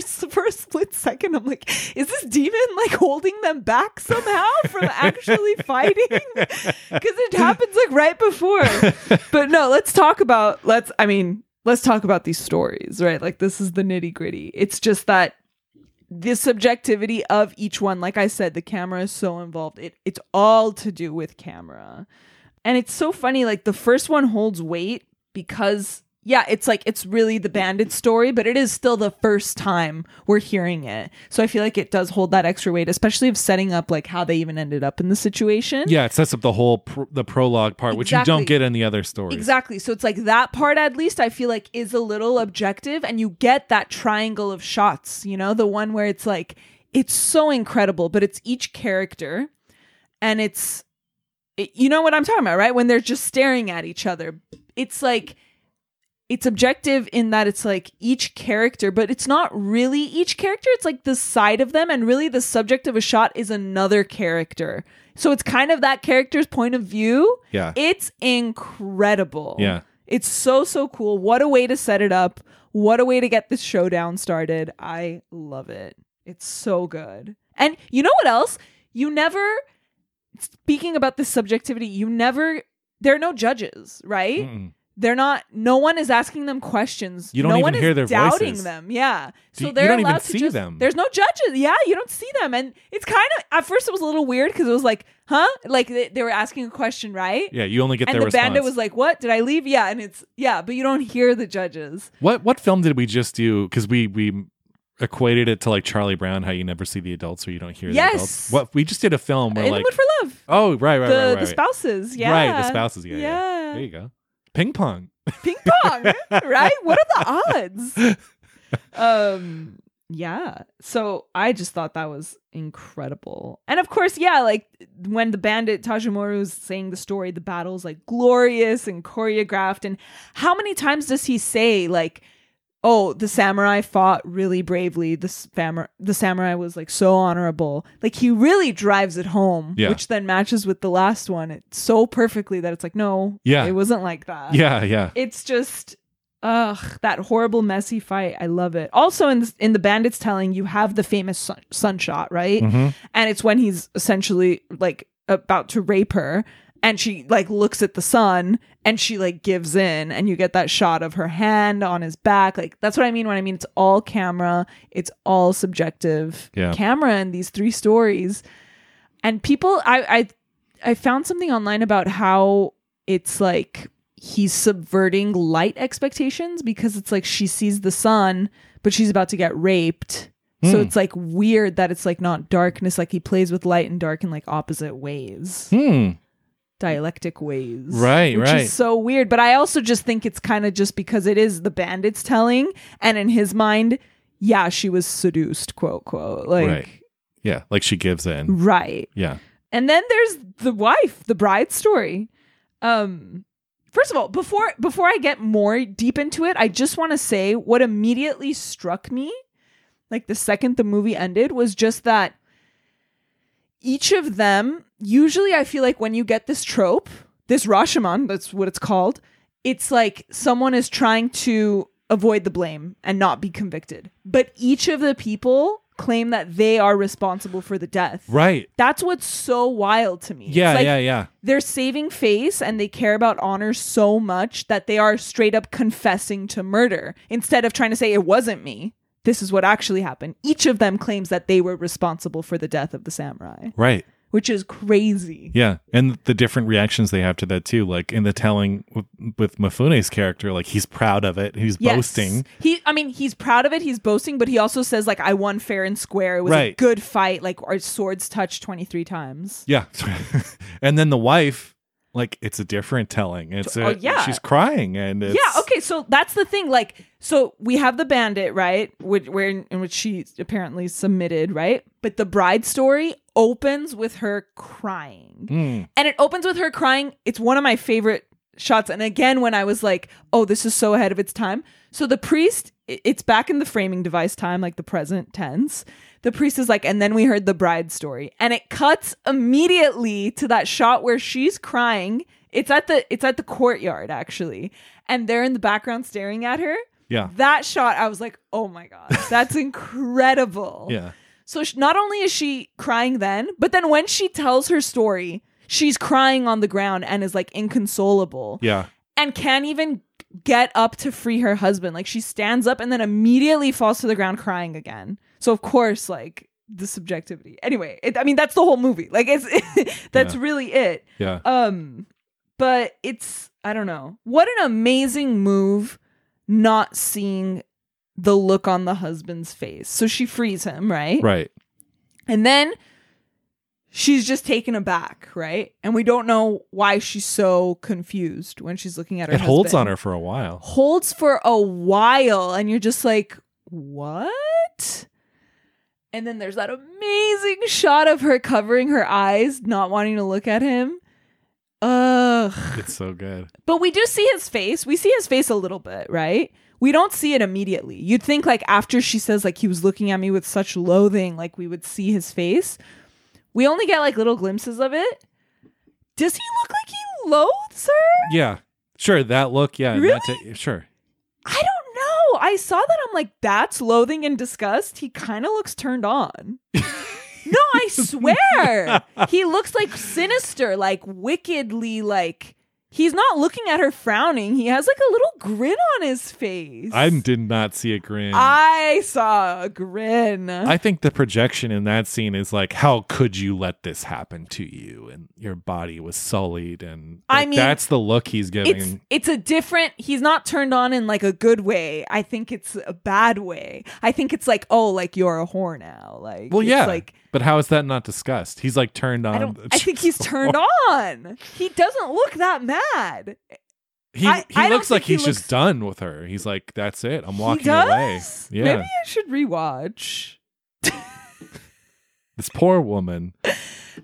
for, for a split second, I'm like, is this demon like holding them back somehow from actually fighting? Because it happens like right before. But no, let's talk about let's. I mean, let's talk about these stories, right? Like this is the nitty gritty. It's just that the subjectivity of each one like i said the camera is so involved it it's all to do with camera and it's so funny like the first one holds weight because yeah it's like it's really the bandit story but it is still the first time we're hearing it so i feel like it does hold that extra weight especially of setting up like how they even ended up in the situation Yeah, it sets up the whole pr- the prologue part, which you don't get in the other story. Exactly. So it's like that part, at least, I feel like is a little objective, and you get that triangle of shots, you know, the one where it's like, it's so incredible, but it's each character, and it's, it- you know what I'm talking about, right? When they're just staring at each other. It's like, it's objective in that it's like each character, but it's not really each character. It's like the side of them, and really the subject of a shot is another character. So it's kind of that character's point of view. Yeah. It's incredible. Yeah. It's so, so cool. What a way to set it up. What a way to get this showdown started. I love it. It's so good. And you know what else? You never, speaking about this subjectivity, you never, there are no judges, right? Mm-mm. They're not, no one is asking them questions. You don't no even one hear is their doubting voices. them. Yeah. So you- you they're don't even allowed to see just- them. There's no judges. Yeah. You don't see them. And it's kind of, at first it was a little weird because it was like, huh? Like they, they were asking a question, right? Yeah, you only get and their the response. bandit was like, "What? Did I leave?" Yeah, and it's yeah, but you don't hear the judges. what what film did we just do? Because we we equated it to like Charlie Brown, how you never see the adults or you don't hear Yes. the adults. What we just did a film where In like Mood for Love, oh right right the right right the spouses, yeah, right the spouses yeah, yeah yeah, there you go ping pong ping pong, right? What are the odds? Um, yeah. So I just thought that was incredible, and of course, yeah, like when the bandit Tajomaru is saying the story, the battle's like glorious and choreographed, and how many times does he say like? Oh, the samurai fought really bravely. The samurai, the samurai was like so honorable. Like he really drives it home, Yeah. which then matches with the last one. It's so perfectly that it's like, no, Yeah. it wasn't like that. yeah yeah it's just, ugh, that horrible messy fight. I love it. Also, in the, in the bandits telling, you have the famous sun, sun shot, right? Mhm. and it's when he's essentially like about to rape her and she like looks at the sun and she like gives in and you get that shot of her hand on his back. Like that's what i mean when i mean it's all camera it's all subjective Yeah. camera in these three stories. And people i i i found something online about how it's like he's subverting light expectations because it's like she sees the sun but she's about to get raped. So Hmm. it's like weird that it's like not darkness. Like he plays with light and dark in like opposite ways. Hmm dialectic ways Right, which right. is so weird. But i also just think it's kind of just because it is the bandits telling and in his mind yeah she was seduced quote quote like Right. yeah like she gives in. Right. Yeah. And then there's the wife the bride story. Um First of all, before before I get more deep into it, I just want to say what immediately struck me, like the second the movie ended, was just that each of them, usually I feel like when you get this trope, this Rashomon, that's what it's called, it's like someone is trying to avoid the blame and not be convicted. But each of the people claim that they are responsible for the death. Right. That's what's so wild to me. Yeah, like yeah, yeah. They're saving face and they care about honor so much that they are straight up confessing to murder instead of trying to say it wasn't me. This is what actually happened. Each of them claims that they were responsible for the death of the samurai, Right. which is crazy. Yeah, and the different reactions they have to that too. Like in the telling with, with Mifune's character, like he's proud of it, he's Yes. boasting. He, I mean, he's proud of it. He's boasting, but he also says like, "I won fair and square. It was a good fight. Like our swords touched twenty three times." Yeah, and then the wife, like it's a different telling. It's a, Oh, yeah. she's crying, and it's, Yeah, okay, so that's the thing. Like, so we have the bandit, right? Which, where in which she apparently submitted, right? But the bride story opens with her crying, Mm, and it opens with her crying. It's one of my favorite shots. And again, when I was like, "Oh, this is so ahead of its time." So the priest, it's back in the framing device time, like the present tense. The priest is like, and then we heard the bride story, and it cuts immediately to that shot where she's crying. It's at the it's at the courtyard actually, and they're in the background staring at her. yeah, That shot, I was like, oh my god, that's incredible. yeah, So sh- not only is she crying then, but then when she tells her story, she's crying on the ground and is like inconsolable yeah. and can't even get up to free her husband. Like she stands up and then immediately falls to the ground crying again. So of course, like the subjectivity. Anyway, it, I mean that's the whole movie. Like it's that's Yeah. really it. Yeah. Um, but it's I don't know. What an amazing move not seeing the look on the husband's face. So she frees him, right? Right. And then she's just taken aback, right? And we don't know why she's so confused when she's looking at her It holds on her for a while. Holds for a while and you're just like, "What?" And then there's that amazing shot of her covering her eyes, not wanting to look at him. Ugh. It's so good. But we do see his face. We see his face a little bit, right? We don't see it immediately. You'd think like after she says like he was looking at me with such loathing, like we would see his face. We only get like little glimpses of it. Does he look like he loathes her? Yeah. Sure. That look. Yeah. Really? Ta- sure. I don't. Oh, I saw that. I'm like, that's loathing and disgust. He kind of looks turned on. no, I swear. he looks like sinister, like wickedly, like he's not looking at her frowning. He has like a little grin on his face. I did not see a grin. I saw a grin. I think the projection in that scene is like, how could you let this happen to you? And your body was sullied, and I mean, that's the look he's giving. it's it's a different he's not turned on in like a good way i think it's a bad way i think it's like oh like you're a whore now like well, yeah. like but how is that not discussed? He's like turned on. i don't i think he's turned on he doesn't look that mad He I- he I looks like think he he's looks- just done with her. He's like, that's it. I'm walking away. Yeah. maybe i should rewatch This poor woman.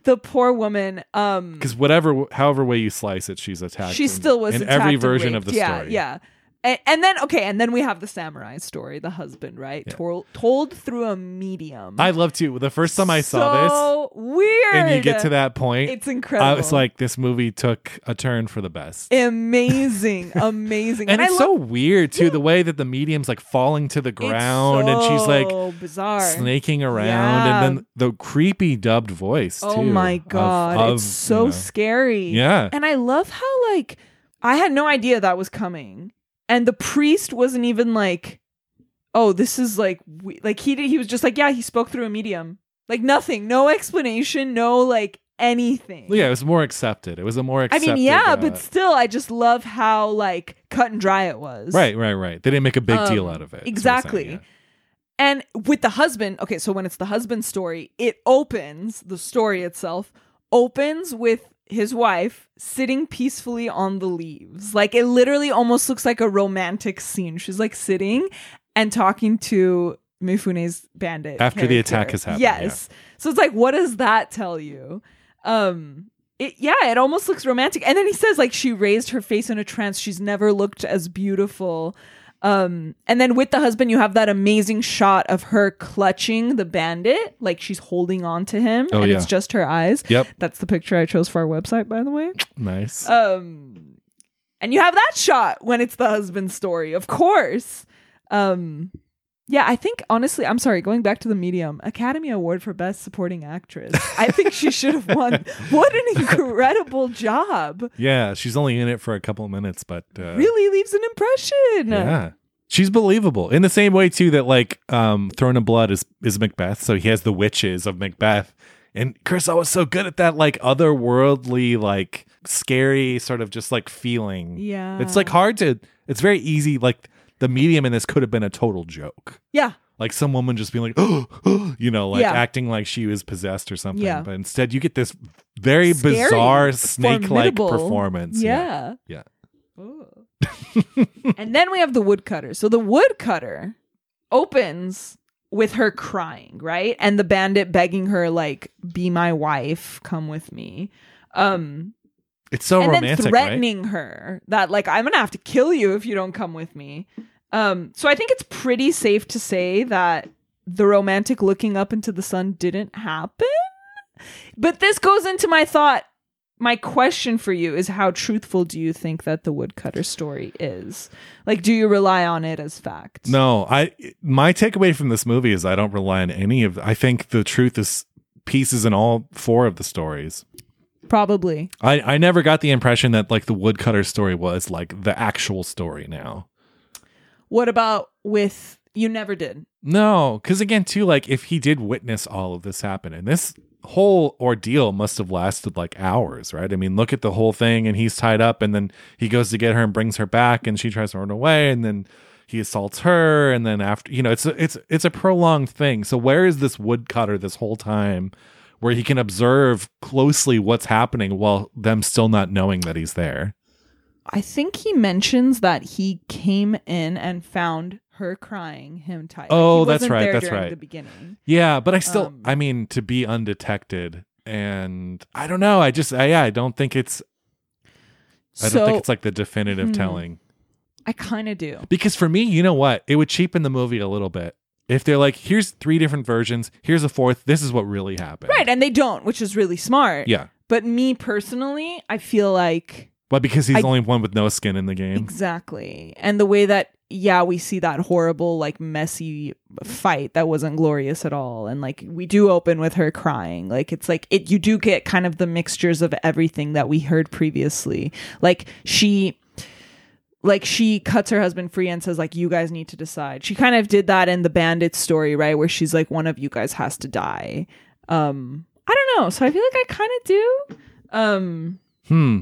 the poor woman um Because whatever, however way you slice it, she's attacked. she in- still was in every version of the yeah, story. Yeah, and, and then okay, and then we have the samurai story, the husband, right? Yeah. Told told through a medium. I love to. The first time I saw this, so weird, and you get to that point, it's incredible. I was like, this movie took a turn for the best. amazing, amazing, and I it's love- so weird too, the way that the medium's like falling to the it's ground, and she's like so bizarre. snaking around, Yeah. and then the creepy dubbed voice. Oh too, my god, of, it's you so know- scary. Yeah. and I love how like I had no idea that was coming, and the priest wasn't even like, "Oh, this is like we-. like he did." He was just like, "Yeah, he spoke through a medium." Like nothing, no explanation, no like anything. Yeah, it was more accepted. It was a more I mean, yeah, uh, but still, I just love how like cut and dry it was. right, right, right. They didn't make a big deal Um, out of it saying, exactly. yeah. And with the husband, okay, so when it's the husband's story, it opens, the story itself opens with his wife sitting peacefully on the leaves. Like it literally almost looks like a romantic scene. She's like sitting and talking to Mifune's bandit. After the attack has happened, Yes. So it's like, what does that tell you? Um, it, yeah, it almost looks romantic. And then he says like she raised her face in a trance. She's never looked as beautiful. Um, and then with the husband, you have that amazing shot of her clutching the bandit, like she's holding on to him, Oh, and yeah. it's just her eyes. Yep. That's the picture I chose for our website, by the way. Nice. Um, and you have that shot when it's the husband's story, of course. Um, yeah, I think honestly, I'm sorry, going back to the medium, Academy Award for Best Supporting Actress. I think she should have won. What an incredible job. yeah, she's only in it for a couple of minutes, but uh, Really leaves an impression. Yeah. She's believable in the same way too that like um Throne of Blood is is Macbeth, so he has the witches of Macbeth. And Kurosawa was so good at that like otherworldly, like scary sort of just like feeling. Yeah. It's like hard to it's very easy, like the medium in this could have been a total joke. Yeah. Like some woman just being like, oh, you know, like Yeah. acting like she was possessed or something. Yeah. But instead you get this very Scary, bizarre snake like performance. Yeah. Yeah. Oh. and then we have the woodcutter. So the woodcutter opens with her crying, right? And the bandit begging her like be my wife, come with me. Um It's so and romantic, then right? threatening her that like I'm going to have to kill you if you don't come with me. Um so I think it's pretty safe to say that the romantic looking up into the sun didn't happen. But this goes into my thought my question for you is how truthful do you think that the woodcutter story is? Like do you rely on it as fact? No, I my takeaway from this movie is I don't rely on any of I think the truth is pieces in all four of the stories. Probably. I I never got the impression that like the woodcutter story was like the actual story now. What about with you never did? No, cuz again too like if he did witness all of this happen and this whole ordeal must have lasted like hours, right? I mean, look at the whole thing and he's tied up and then he goes to get her and brings her back and she tries to run away and then he assaults her and then after you know it's a, it's it's a prolonged thing. So where is this woodcutter this whole time where he can observe closely what's happening while them still not knowing that he's there? I think he mentions that he came in and found her crying, him tied. Oh, that's right, that's right. The beginning. Yeah, but I still, Um, I mean, to be undetected, and I don't know. I just, I, yeah, I don't think it's, I so don't think it's like the definitive Hmm. telling. I kind of do. Because for me, you know what? It would cheapen the movie a little bit if they're like, here's three different versions, here's a fourth. This is what really happened. Right, and they don't, which is really smart. Yeah, But me personally, I feel like but because he's I- the only one with no skin in the game. exactly, and the way that yeah, we see that horrible like messy fight that wasn't glorious at all, and like we do open with her crying. Like it's like it you do get kind of the mixtures of everything that we heard previously. Like she like she cuts her husband free and says like you guys need to decide. She kind of did that in the bandit story right where she's like one of you guys has to die. Um i don't know. So i feel like i kind of do. Um Hmm.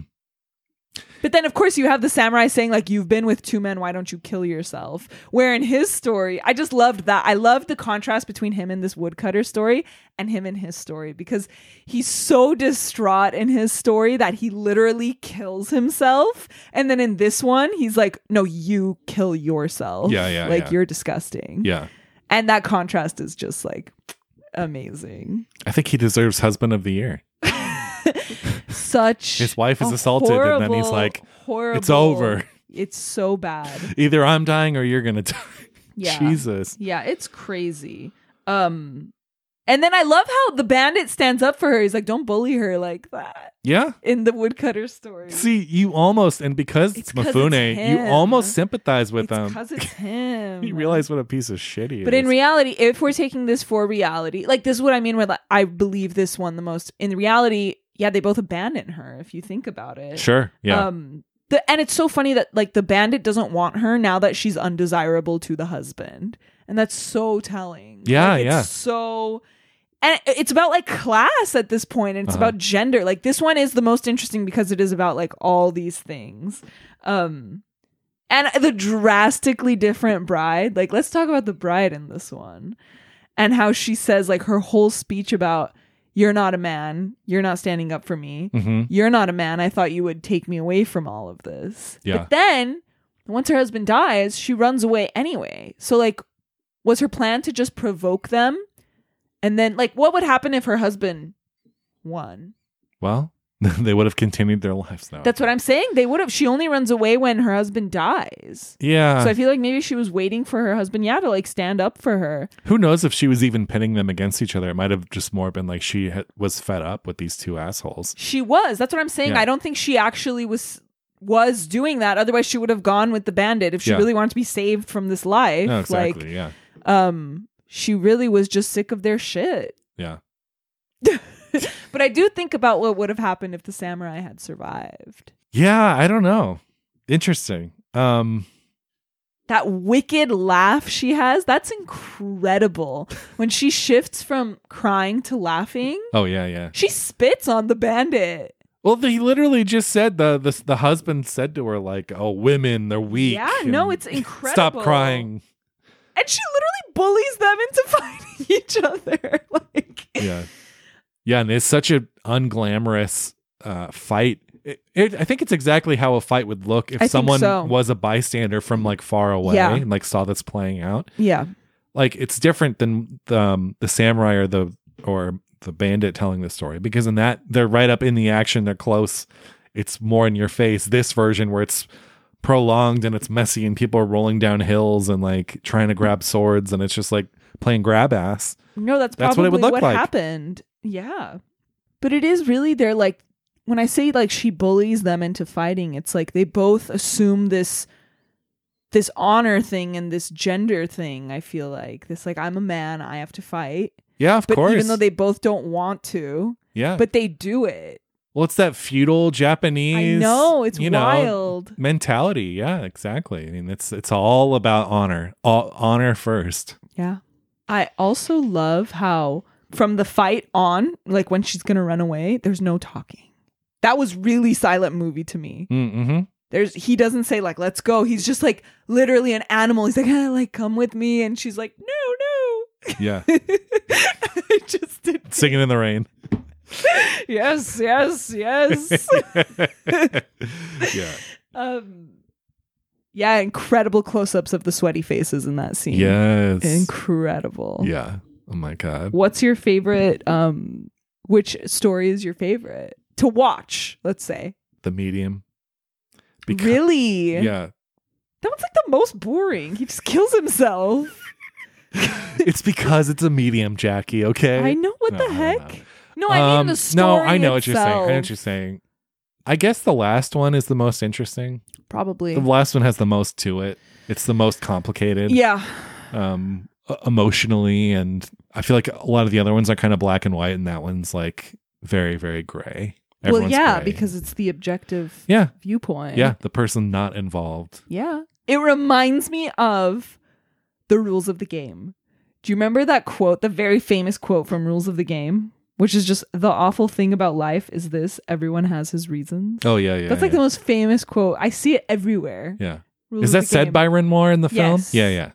But then of course you have the samurai saying like you've been with two men why don't you kill yourself where in his story i just loved that i loved the contrast between him and this woodcutter story and him and his story because he's so distraught in his story that he literally kills himself and then in this one he's like no you kill yourself Yeah, yeah, like yeah. you're disgusting Yeah. and that contrast is just like amazing I think he deserves husband of the year. such His wife is assaulted, and then he's like, horrible, "It's over." it's so bad Either I'm dying or you're going to die. Yeah. Jesus. Yeah, it's crazy. Um and then I love how the bandit stands up for her. He's like, "Don't bully her like that." Yeah. In the woodcutter story, See, you almost, and because it's, Mifune, it's you almost sympathize with it's him. because it's him. You realize what a piece of shit he But is. But in reality, if we're taking this for reality, like this is what I mean with like, I believe this one the most. In reality, yeah, they both abandon her. If you think about it, sure. Yeah. Um, the, and it's so funny that like the bandit doesn't want her now that she's undesirable to the husband, and that's so telling. Yeah, Like, it's yeah. So, and it's about like class at this point, and it's Uh-huh. about gender. Like this one is the most interesting because it is about like all these things. Um, and the drastically different bride. Like, let's talk about the bride in this one, and how she says like her whole speech about. You're not a man. You're not standing up for me hmm you're not a man. I thought you would take me away from all of this. Yeah. But then, once her husband dies, she runs away anyway. So, like, was her plan to just provoke them? And then, like, what would happen if her husband won? Well, they would have continued their lives now. That's what I'm saying. They would have. She only runs away when her husband dies. yeah. So I feel like maybe she was waiting for her husband, yeah, to like stand up for her. Who knows if she was even pitting them against each other? It might have just more been like she had, was fed up with these two assholes. She was. That's what I'm saying. Yeah. I don't think she actually was was doing that. Otherwise, she would have gone with the bandit if she Yeah. really wanted to be saved from this life. No, exactly. Like, yeah. um, she really was just sick of their shit. Yeah. But I do think about what would have happened if the samurai had survived. Yeah. I don't know. Interesting. Um, That wicked laugh she has, that's incredible. when she shifts from crying to laughing, oh, yeah. Yeah. she spits on the bandit. Well, he literally just said the, the the husband said to her like, "Oh, women, they're weak." Yeah, no, it's incredible. Stop crying. And she literally bullies them into fighting each other. like Yeah, yeah, and it's such a unglamorous uh, fight. It, it, I think it's exactly how a fight would look if I someone so. was a bystander from like far away Yeah. and like saw this playing out. Yeah. Like it's different than the um, the samurai or the or the bandit telling the story because in that they're right up in the action, they're close. It's more in your face. This version where it's prolonged and it's messy and people are rolling down hills and like trying to grab swords and it's just like playing grab ass. No, that's That's what it would look like. happened. Yeah. But it is really they're like when I say like she bullies them into fighting, it's like they both assume this this honor thing and this gender thing, I feel like. This like I'm a man, I have to fight. Yeah, of But course. even though they both don't want to, yeah. but they do it. well, it's that feudal Japanese I know, it's you know, wild. mentality. Yeah, exactly. I mean, it's it's all about honor. All, honor first. Yeah. I also love how from the fight on, like when she's gonna run away, there's no talking. That was really silent movie to me. Mm-hmm. There's he doesn't say like let's go. He's just like literally an animal. He's like ah, like come with me, and she's like no no. Yeah, I just did. singing in the rain. Yes yes yes. yeah. um, yeah, incredible close-ups of the sweaty faces in that scene. Yes. incredible. yeah. Oh my god. What's your favorite? Um, which story is your favorite to watch? Let's say. The medium. really? Yeah. That one's like the most boring. He just kills himself. it's because it's a medium, Jackie. Okay. I know what No, the heck. No, I mean Um, the story. No, I know what you're saying. I know what you're saying. I guess the last one is the most interesting. Probably. The last one has the most to it. It's the most complicated. Yeah. um emotionally and i feel like a lot of the other ones are kind of black and white and that one's like very very gray well, yeah, gray. because it's the objective yeah viewpoint. yeah the person not involved Yeah. It reminds me of the rules of the game. Do you remember that quote, the very famous quote from Rules of the Game? Which is just the awful thing about life is this everyone has his reasons. oh yeah yeah That's like yeah. the most famous quote. I see it everywhere. yeah Rules is that said by Renoir in the film Yes. yeah yeah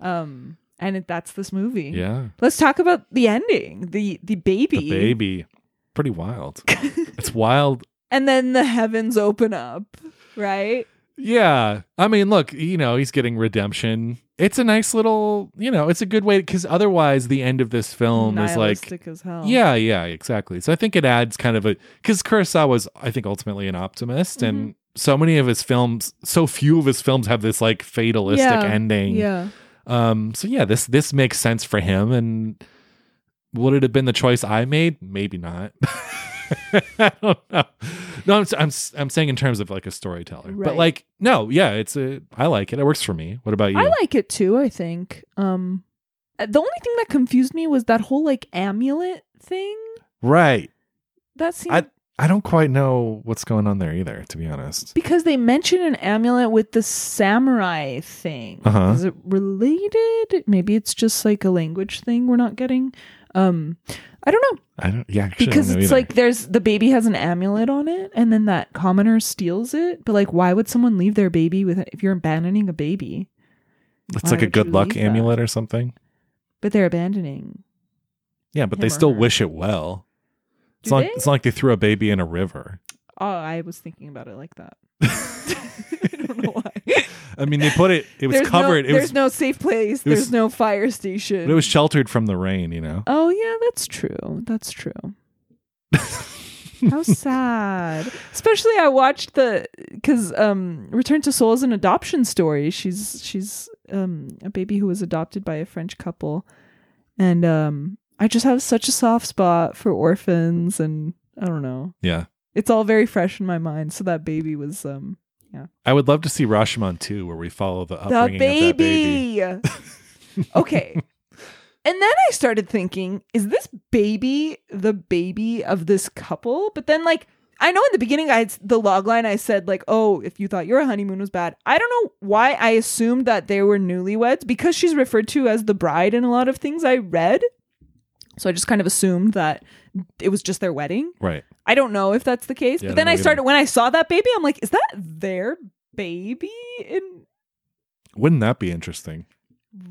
um and it, that's this movie. yeah Let's talk about the ending. The the baby. the baby pretty wild it's wild And then the heavens open up, right? yeah i mean look you know he's getting redemption it's a nice little you know it's a good way because otherwise the end of this film is like Nihilistic as hell. Yeah, yeah, exactly. So I think it adds kind of a because Kurosawa was, I think, ultimately an optimist, Mm-hmm. and so many of his films, so few of his films have this like fatalistic Yeah, ending. Yeah. Um. So yeah, this this makes sense for him, and would it have been the choice I made? Maybe not. I don't know. No, I'm, I'm I'm saying in terms of like a storyteller, but like no, yeah, it's a I like it. It works for me. What about you? I like it too, I think. Um uh, the only thing that confused me was that whole like amulet thing. right. That seemed I I don't quite know what's going on there either, to be honest. because they mention an amulet with the samurai thing. Uh-huh. Is it related? Maybe it's just like a language thing we're not getting. Um I don't know. I don't. Yeah, actually, because don't it's either. like there's the baby has an amulet on it and then that commoner steals it but like why would someone leave their baby with if you're abandoning a baby it's like a good luck leave that? amulet or something. but they're abandoning Yeah, but they still her. wish it well. It's not. It's not like they threw a baby in a river. oh i was thinking about it like that don't know why I mean, they put it. It was there's covered. no, it there's was. no safe place was- there's no fire station but it was sheltered from the rain. You know. oh yeah that's true that's true How sad. Especially I watched the cuz um Return to Seoul is an adoption story. She's she's um a baby who was adopted by a French couple. And um I just have such a soft spot for orphans and I don't know. Yeah. It's all very fresh in my mind. So that baby was um I would love to see Rashomon 2 where we follow the the upbringing of that baby. baby. okay. And then I started thinking, is this baby the baby of this couple? But then, like, I know in the beginning, I the log line I said like, "Oh, if you thought your honeymoon was bad," I don't know why I assumed that they were newlyweds because she's referred to as the bride in a lot of things I read. So I just kind of assumed that it was just their wedding. Right. I don't know if that's the case. Yeah, but then I started when I saw that baby, I'm like, is that their baby? In Wouldn't that be interesting?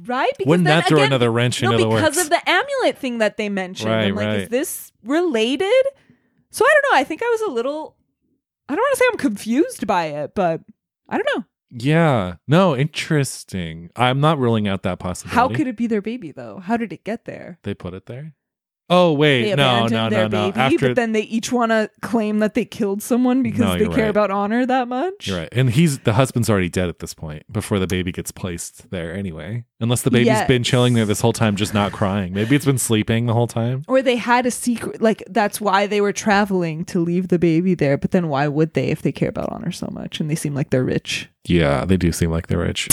right? Because Wouldn't that throw again- another wrench no, into the works? because of the amulet thing that they mentioned. Right, I'm like, is this related? So I don't know. I think I was a little. I don't want to say I'm confused by it, but I don't know. yeah. No, interesting. I'm not ruling out that possibility. How could it be their baby though? How did it get there? they put it there? Oh wait, They no, no, no, no. baby, After but then they each want to claim that they killed someone because No, they care right. about honor that much. You're right. And he's the husband's already dead at this point before the baby gets placed there anyway. Unless the baby's Yes. been chilling there this whole time, just not crying. Maybe it's been sleeping the whole time. Or they had a secret, like that's why they were traveling to leave the baby there. But then why would they if they care about honor so much and they seem like they're rich? Yeah, they do seem like they're rich.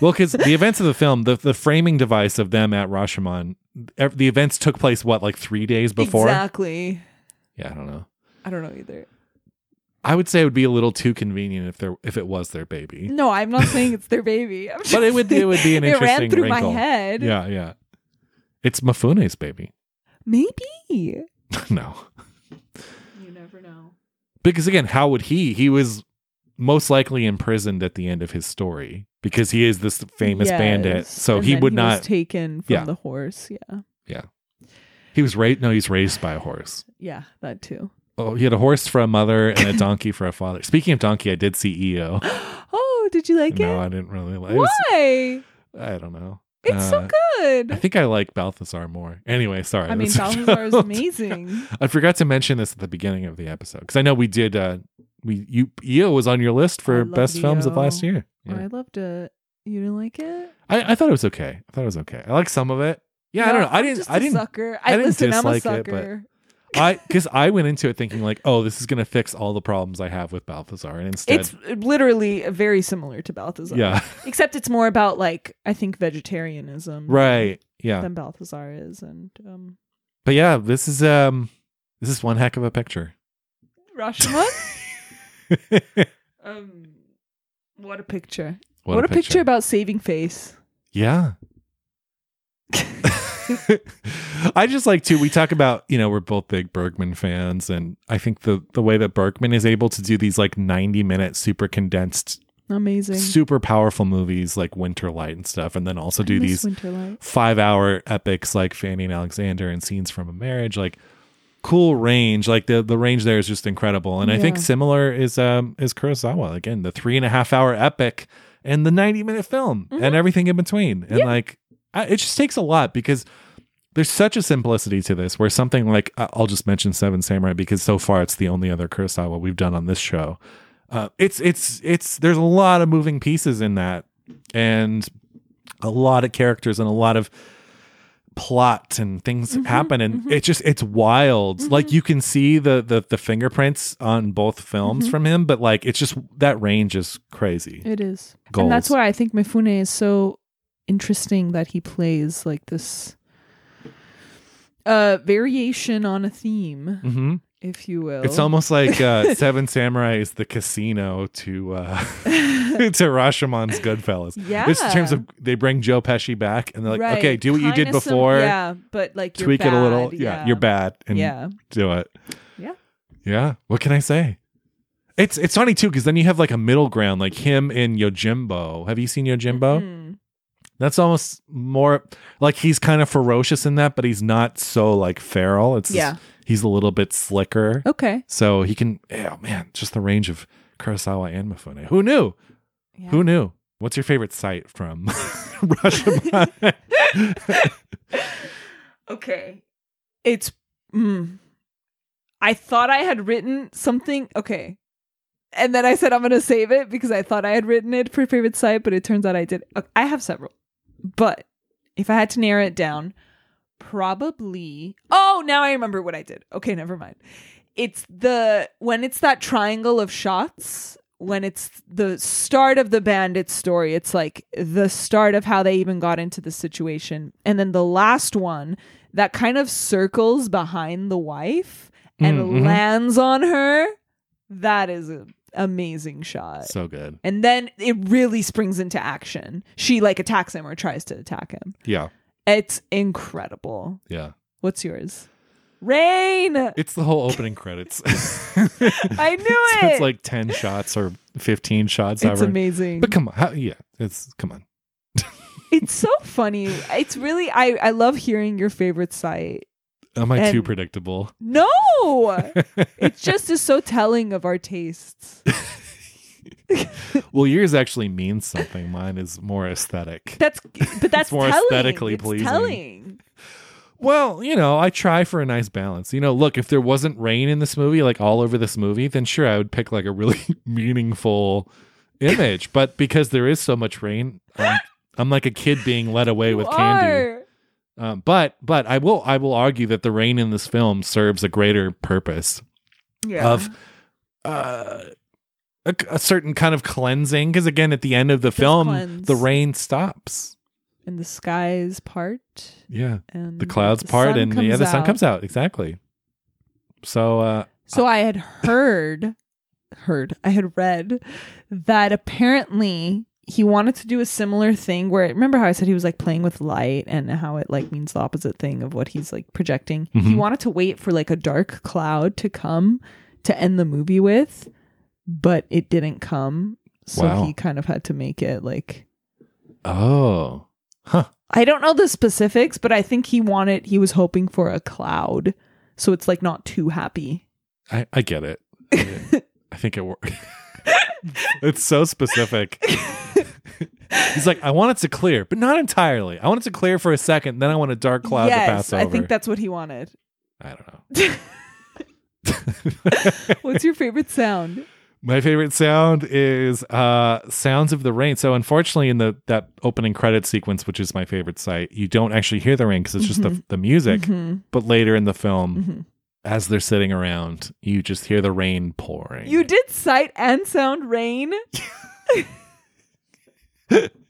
well, because the events of the film, the, the framing device of them at Rashomon, the events took place, what, like three days before? Exactly. Yeah, I don't know. I don't know either. I would say it would be a little too convenient if there if it was their baby. No, I'm not saying it's their baby. I'm But it would it would be an it interesting ran through wrinkle. my head. Yeah, yeah. It's Mifune's baby. Maybe. no. You never know. Because again, how would he? He was most likely imprisoned at the end of his story because he is this famous bandit. So And he would was not. taken from Yeah. the horse. Yeah. Yeah. He was raised. No, he's raised by a horse. Yeah, that too. Oh, he had a horse for a mother and a donkey for a father. Speaking of donkey, I did see EO. Oh, did you like no, it? No, I didn't really like. It was, Why? I don't know. It's so Uh, good. I think I like Balthazar more. Anyway, sorry. I mean, Balthazar is amazing. I forgot to mention this at the beginning of the episode because I know we did. uh We you EO was on your list for best films of last year. Oh, Yeah. I loved it. You didn't like it? I, I thought it was okay. I thought it was okay. I like some of it. Yeah, I don't know. I didn't. I didn't. Sucker. I I, didn't listen. Dislike it, but- I because I went into it thinking like, oh, this is gonna fix all the problems I have with Balthazar, and instead, It's literally very similar to Balthazar. yeah, Except it's more about like I think vegetarianism. right, yeah. Than Balthazar is, and um, But yeah, this is um, this is one heck of a picture. Rashomon. um, what a picture! What, a, picture. about saving face. Yeah. I just like to we talk about, you know, we're both big Bergman fans and I think the the way that Bergman is able to do these like 90 minute super condensed Amazing. super powerful movies like Winterlight and stuff and then also do these 5-hour epics like Fanny and Alexander and Scenes from a Marriage like cool range like the the range there is just incredible and I think similar is um is Kurosawa again the three and a half hour epic and the 90 minute film and everything in between and Mm-hmm. Yeah. like I, it just takes a lot because there's such a simplicity to this where something like I'll just mention Seven Samurai because so far it's the only other Kurosawa we've done on this show. Uh, it's it's it's there's a lot of moving pieces in that and a lot of characters and a lot of plot and things Mm-hmm, happen and it just it's wild like you can see the, the the fingerprints on both films Mm-hmm. from him but like it's just that range is crazy It is. Goals. And that's why I think Mifune is so interesting that he plays like this uh variation on a theme, hmm if you will. It's almost like uh, Seven Samurai is the casino to uh, to Rashomon's Goodfellas. Yeah. Just in terms of they bring Joe Pesci back and they're like, Right. okay, do what you did Kinda some- before, yeah, but like you're tweak it a little. bad, Yeah, you're bad, and Yeah. do it. Yeah. Yeah. What can I say? It's it's funny too because then you have like a middle ground, like him and Yojimbo. Have you seen Yojimbo? Mm. That's almost more like he's kind of ferocious in that, but he's not so like feral. It's Yeah. He's a little bit slicker. Okay. So he can, oh man, just the range of Kurosawa and Mifune. Who knew? Yeah. Who knew? What's your favorite sight from Rashomon? Okay. It's mm, I thought I had written something. Okay. And then I said I'm going to save it because I thought I had written it for favorite sight, but it turns out I did. Uh, I have several. But if I had to narrow it down, probably. Oh, now I remember what I did. Okay, never mind. It's the when it's that triangle of shots when it's the start of the bandit story, it's like the start of how they even got into the situation. And then the last one that kind of circles behind the wife and Mm, mhm. lands on her, that is an amazing shot. So good. and then it really springs into action. She like attacks him or tries to attack him. Yeah. It's incredible. Yeah. What's yours? Rain. It's the whole opening credits. I knew So it. it's like 10 shots or 15 shots. it's however. amazing. But come on. How, yeah. It's, come on. It's so funny. It's really I I love hearing your favorite sight. Am I too predictable? No. it just is so telling of our tastes. well, yours actually means something. Mine is more aesthetic. That's but that's more telling. aesthetically It's pleasing. telling. Well, you know, I try for a nice balance. You know, look, if there wasn't rain in this movie, like all over this movie, then sure, I would pick like a really meaningful image. But because there is so much rain, I'm, I'm like a kid being led away You with candy. are. Um, but but I will I will argue that the rain in this film serves a greater purpose Yeah. of uh, a, a certain kind of cleansing. Because again, at the end of the film, cleanse. the rain stops. and the skies part Yeah, and the clouds the part, and yeah, the sun out. comes out exactly. So uh, So I had heard, heard, I had read that apparently he wanted to do a similar thing where remember how I said he was like playing with light and how it like means the opposite thing of what he's like projecting. He Mhm. wanted to wait for like a dark cloud to come to end the movie with, but it didn't come. So Wow. he kind of had to make it like oh, huh. I don't know the specifics, but I think he wanted he was hoping for a cloud. So it's like not too happy. I, I get it. I think it worked. it's so specific. He's like, I want it to clear, but not entirely. I want it to clear for a second, then I want a dark cloud yes, to pass over. I think that's what he wanted. I don't know. What's your favorite sound? My favorite sound is uh sounds of the rain. So unfortunately in the that opening credit sequence, which is my favorite sight, you don't actually hear the rain because it's just the the music. Mhm. But later in the film, Mhm. as they're sitting around, you just hear the rain pouring. You did sight and sound rain.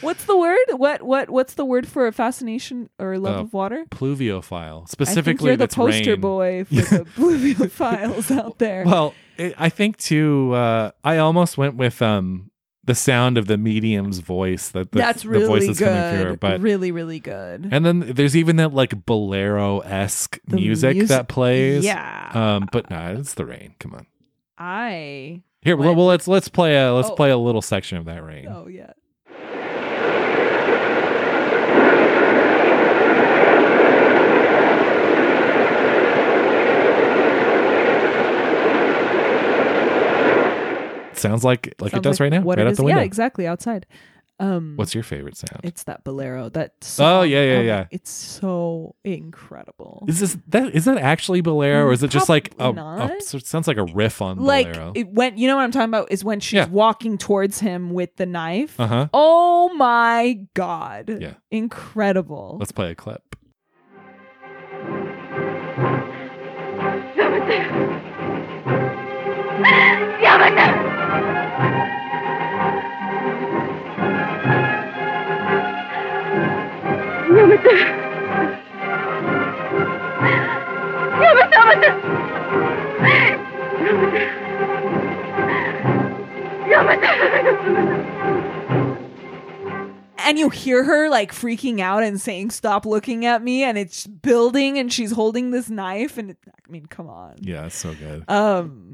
what's the word? What what what's the word for a fascination or love Uh, of water? pluviophile. I think Specifically you're the poster rain. boy for the pluviophiles out there. Well, it, I think too. Uh, I almost went with um the sound of the medium's voice. That the, that's the really voice that's coming through. good. But really, really good. and then there's even that like bolero esque The music mus- that plays. Yeah. Um, but nah, it's the rain. Come on. I Here, well, let's let's play a let's Oh. play a little section of that rain. Oh yeah. Sounds like like it Sounds does right now, what right it out is. the window. Yeah, exactly outside. Um What's your favorite sound? it's that bolero. That Oh, song. yeah, yeah, my- yeah. It's so incredible. Is this that is that actually bolero or is it just like a, Probably a not. so it sounds like a riff on like bolero? it went you know what I'm talking about is when she's Yeah. walking towards him with the knife. Uh huh. Oh my god. Yeah. Incredible. Let's play a clip. And you hear her like freaking out and saying stop looking at me and it's building and she's holding this knife and it, I mean come on. Yeah, it's so good. Um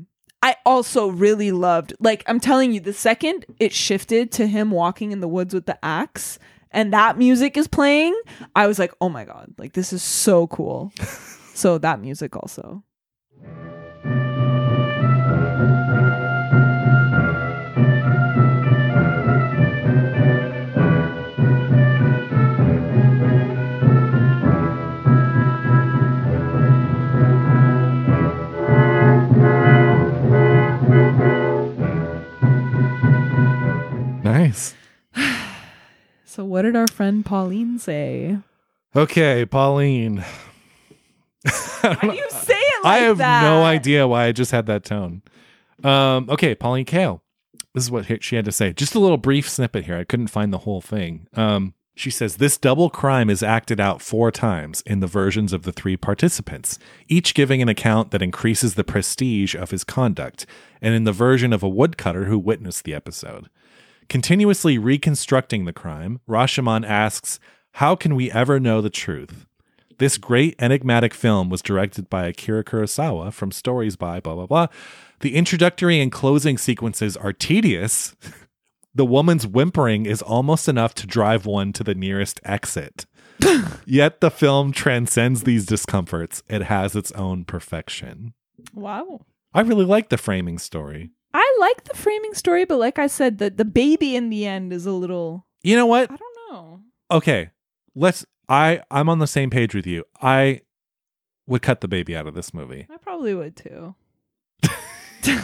I also really loved like I'm telling you the second it shifted to him walking in the woods with the axe and that music is playing, I was like, "Oh my god, like this is so cool." so that music also. Nice. So, what did our friend Pauline say? Okay, Pauline. Why do you say it like I have that? no idea why I just had that tone. Um, okay, Pauline Kael. This is what she had to say. Just a little brief snippet here. I couldn't find the whole thing. Um, she says this double crime is acted out four times in the versions of the three participants, each giving an account that increases the prestige of his conduct, and in the version of a woodcutter who witnessed the episode. Continuously reconstructing the crime, Rashomon asks, How can we ever know the truth? This great enigmatic film was directed by Akira Kurosawa from stories by blah, blah, blah. The introductory and closing sequences are tedious. the woman's whimpering is almost enough to drive one to the nearest exit. Yet the film transcends these discomforts. It has its own perfection. Wow. I really like the framing story. I like the framing story, but like I said, the, the baby in the end is a little. You know what? I don't know. Okay. Let's I I'm on the same page with you. I would cut the baby out of this movie. I probably would too.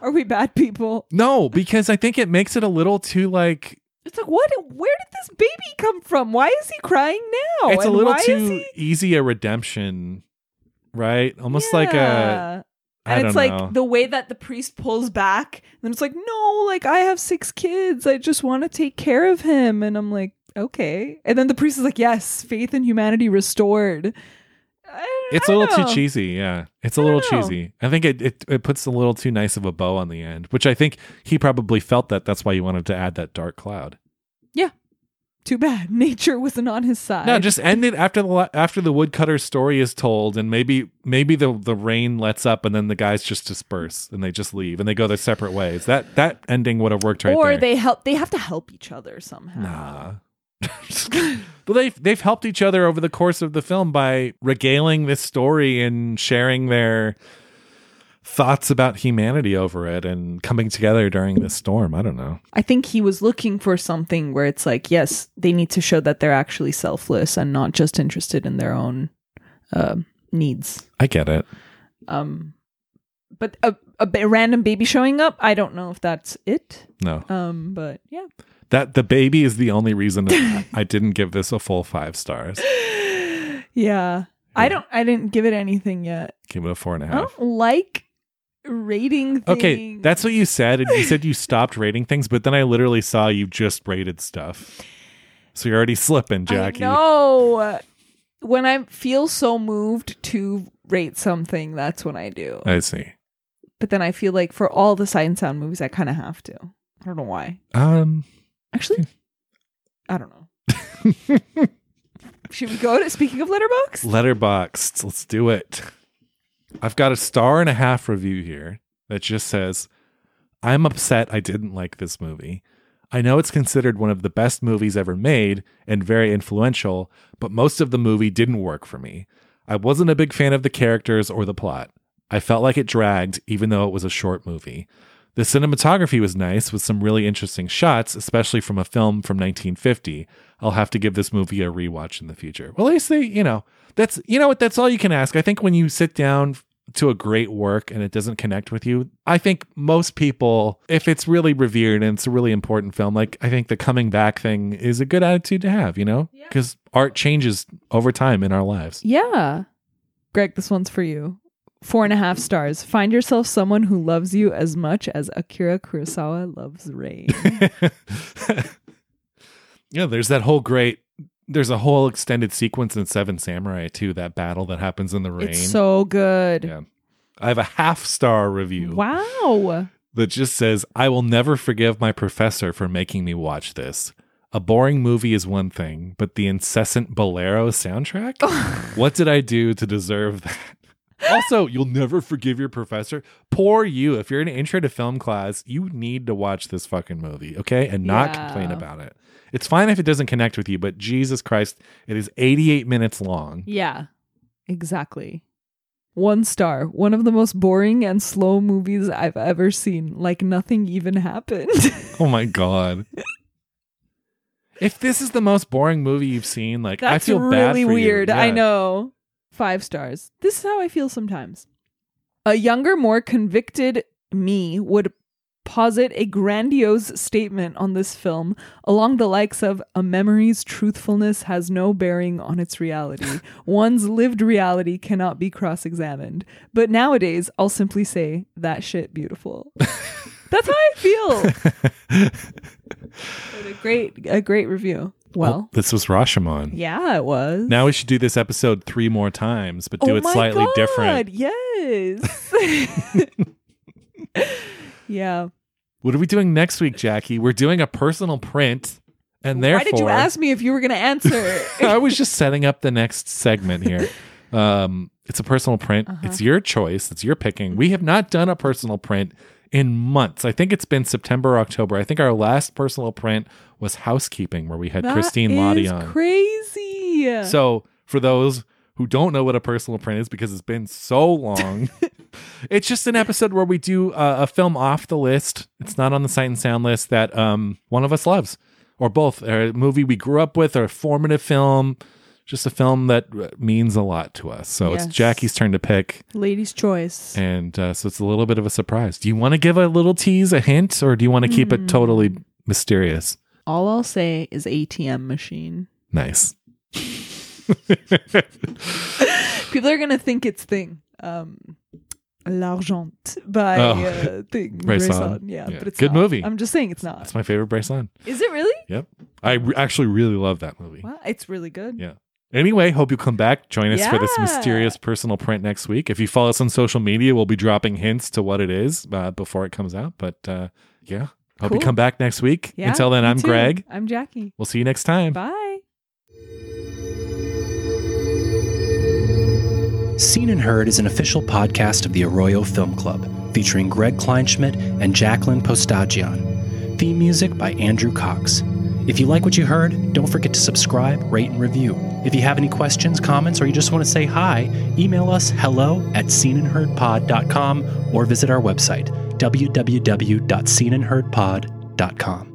Are we bad people? No, because I think it makes it a little too like It's like, what? Where did this baby come from? Why is he crying now? it's a little too he- easy a redemption, right? Almost like a Yeah. And it's like know. the way that the priest pulls back, and it's like, no, like I have six kids. I just want to take care of him. And I'm like, okay. And then the priest is like, yes, faith in humanity restored. I- it's I a little know. too cheesy, yeah. It's a little know. cheesy. I think it, it it puts a little too nice of a bow on the end, which I think he probably felt that. That's why he wanted to add that dark cloud. Too bad. Nature wasn't on his side. No, just end it after the after the woodcutter story is told, and maybe maybe the the rain lets up, and then the guys just disperse and they just leave and they go their separate ways. That that ending would have worked right or there. they help. They have to help each other somehow. Nah. but they've they've helped each other over the course of the film by regaling this story and sharing their thoughts about humanity over it and coming together during this storm. I don't know. I think he was looking for something where it's like, yes, they need to show that they're actually selfless and not just interested in their own uh, needs. I get it. Um, but a, a ba- random baby showing up, I don't know if that's it. No. Um, but yeah, That the baby is the only reason I didn't give this a full 5 stars. yeah. I don't. I didn't give it anything yet. Give it a four and a half. a I don't like rating. Things. Okay, that's what you said, and you said you stopped rating things, but then I literally saw you just rated stuff. So you're already slipping, Jackie. No. When I feel so moved to rate something, that's when I do. I see. But then I feel like for all the sight and sound movies, I kind of have to. I don't know why. Um, Actually, I don't know. Should we go to speaking of Letterboxd? Letterboxd. Let's do it. I've got a star and a half review here that just says, I'm upset I didn't like this movie. I know it's considered one of the best movies ever made and very influential, but most of the movie didn't work for me. I wasn't a big fan of the characters or the plot. I felt like it dragged, even though it was a short movie. The cinematography was nice with some really interesting shots, especially from a film from 1950. I'll have to give this movie a rewatch in the future. Well, at least they, you know, that's, you know what, that's all you can ask. I think when you sit down to a great work and it doesn't connect with you, I think most people, if it's really revered and it's a really important film, like I think the coming back thing is a good attitude to have, you know? Yeah. Because art changes over time in our lives. Yeah. Greg, this one's for you. Four and a half stars. Find yourself someone who loves you as much as Akira Kurosawa loves rain. yeah, there's that whole great. There's a whole extended sequence in Seven Samurai too. That battle that happens in the rain. it's so good. yeah, I have a half star review Wow. that just says, "I will never forgive my professor for making me watch this." A boring movie is one thing, but the incessant bolero soundtrack? what did I do to deserve that? Also, you'll never forgive your professor. Poor you. If you're in intro to film class, you need to watch this fucking movie, okay? And not Yeah. complain about it. It's fine if it doesn't connect with you, but Jesus Christ, it is 88 minutes long. Yeah, exactly. One star. One of the most boring and slow movies I've ever seen. Like nothing even happened. Oh my God. if this is the most boring movie you've seen, like, I That's feel bad really for you. weird. I know. Five stars. This is how I feel sometimes. A younger, more convicted me would posit a grandiose statement on this film along the likes of a memory's truthfulness has no bearing on its reality. One's lived reality cannot be cross examined. But nowadays, I'll simply say, that shit beautiful. That's how I feel. A great, a great review. Oh, well, this was Rashomon. yeah, it was. Now we should do this episode three more times, but do Oh it my slightly God, different. Yes. Yeah. What are we doing next week, Jackie? We're doing a personal print, and therefore, Why did you ask me if you were going to answer? I was just setting up the next segment here. Um, it's a personal print. Uh-huh. It's your choice. It's your picking. We have not done a personal print in months. I think it's been September, or October. I think our last personal print was housekeeping, where we had That Christine Lottie on. Crazy. So, for those who don't know what a personal print is because it's been so long, it's just an episode where we do uh, a film off the list. It's not on the sight and sound list that um, one of us loves, or both. Or a movie we grew up with, or a formative film, just a film that uh, means a lot to us. So Yes. it's Jackie's turn to pick, Lady's choice. and uh, so it's a little bit of a surprise. Do you want to give a little tease, a hint, or do you want to keep it totally mysterious? All I'll say is ATM machine. Nice. People are going to think it's thing. Um, L'argent by Oh. uh, thing. Bresson. Bresson. Yeah, Yeah. but it's Good not. movie. I'm just saying it's not. That's my favorite Bresson. Is it really? Yep. I re- actually really love that movie. Wow, it's really good. Yeah. Anyway, hope you come back. Join us for this mysterious personal print next week. If you follow us on social media, we'll be dropping hints to what it is uh, before it comes out. But uh, yeah, hope you come back next week. Yeah, Until then, I'm too. Greg. I'm Jackie. We'll see you next time. Bye. Scene and Heard is an official podcast of the Arroyo Film Club, featuring Greg Kleinschmidt and Jacqueline Postajian. Theme music by Andrew Cox. If you like what you heard, don't forget to subscribe, rate, and review. If you have any questions, comments, or you just want to say hi, email us hello at sceneandheardpod.com or visit our website, www.sceneandheardpod.com.